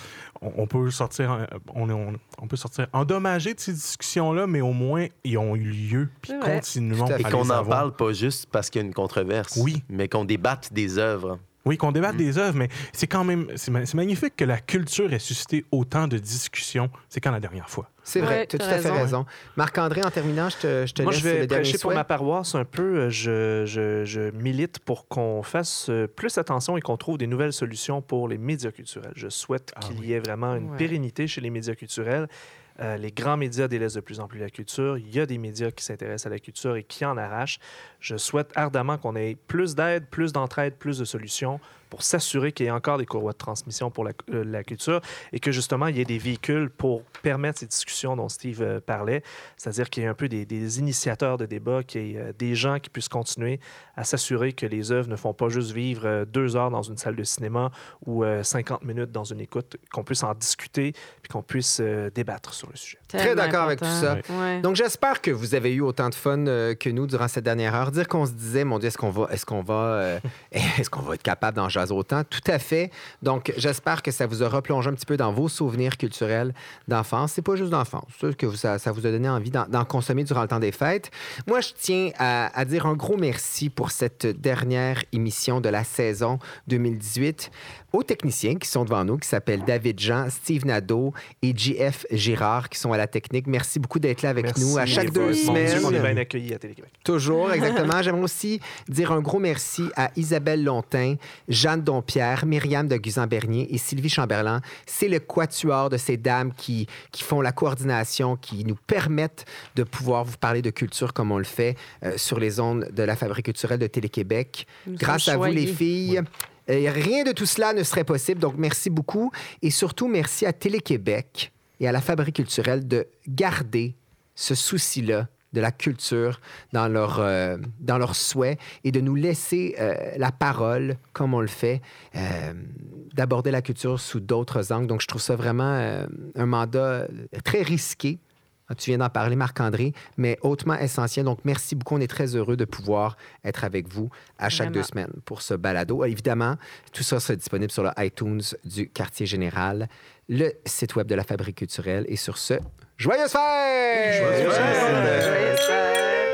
On, on peut sortir, on, on- on peut sortir endommagé de ces discussions-là, mais au moins, ils ont eu lieu. Puis vrai. continuons à. Et qu'on n'en parle pas juste parce qu'il y a une controverse, Oui. mais qu'on débatte des œuvres. Oui, qu'on Mm. débatte des œuvres, mais c'est quand même c'est magnifique que la culture ait suscité autant de discussions. C'est quand la dernière fois? C'est vrai, Ouais, tu as tout t'as à fait raison. Marc-André, en terminant, je te, je te Moi, laisse je vais le dernier prêcher pour ma paroisse un peu. Euh, Je, je- je milite pour qu'on fasse euh, plus attention et qu'on trouve des nouvelles solutions pour les médias culturels. Je souhaite Ah qu'il oui. y ait vraiment une Ouais. pérennité chez les médias culturels. Euh, les grands médias délaissent de plus en plus la culture. Il y a des médias qui s'intéressent à la culture et qui en arrachent. Je souhaite ardemment qu'on ait plus d'aide, plus d'entraide, plus de solutions pour s'assurer qu'il y ait encore des courroies de transmission pour la, euh, culture et que justement il y ait des véhicules pour permettre ces discussions dont Steve euh, parlait, c'est-à-dire qu'il y ait un peu des, initiateurs de débat, qu'il y ait des gens qui puissent continuer à s'assurer que les œuvres ne font pas juste vivre deux heures dans une salle de cinéma ou euh, 50 minutes dans une écoute, qu'on puisse en discuter puis qu'on puisse débattre sur le sujet. Très d'accord avec tout ça. Ouais. Donc, j'espère que vous avez eu autant de fun euh, que nous durant cette dernière heure. Dire qu'on se disait, mon Dieu, est-ce qu'on va, est-ce qu'on va, euh, est-ce qu'on va être capable d'en jaser autant? Tout à fait. Donc, j'espère que ça vous a replongé un petit peu dans vos souvenirs culturels d'enfance. C'est pas juste d'enfance, c'est que vous- ça, ça vous a donné envie d'en, d'en consommer durant le temps des fêtes. Moi, je tiens à, à dire un gros merci pour cette dernière émission de la saison 2018 aux techniciens qui sont devant nous, qui s'appellent David Jean, Steve Nadeau et JF Girard, qui sont à la technique. Merci beaucoup d'être là avec Merci, nous à chaque deux boys. Mon Dieu, semaines. qu'on est bien accueillis à Télé-Québec. Toujours, exactement. J'aimerais aussi dire un gros merci à Isabelle Lontin, Jeanne Dompierre, Myriam de Guzan-Bernier et Sylvie Chamberlain. C'est le quatuor de ces dames qui, qui font la coordination, qui nous permettent de pouvoir vous parler de culture comme on le fait euh, sur les ondes de la Fabrique culturelle de Télé-Québec. Grâce à vous, les filles. euh, rien de tout cela ne serait possible. Donc, merci beaucoup. Et surtout, merci à Télé-Québec et à la Fabrique culturelle de garder ce souci-là de la culture dans leur, euh, dans leurs souhaits et de nous laisser euh, la parole, comme on le fait, euh, d'aborder la culture sous d'autres angles. Donc, je trouve ça vraiment euh, un mandat très risqué. Tu viens d'en parler, Marc-André, mais hautement essentiel. Donc, merci beaucoup. On est très heureux de pouvoir être avec vous à chaque Vraiment. deux semaines pour ce balado. Euh, Évidemment, tout ça sera disponible sur le iTunes du Quartier Général, le site web de la Fabrique culturelle. Et sur ce, joyeuses fêtes! Joyeuses fêtes! Joyeuses fêtes!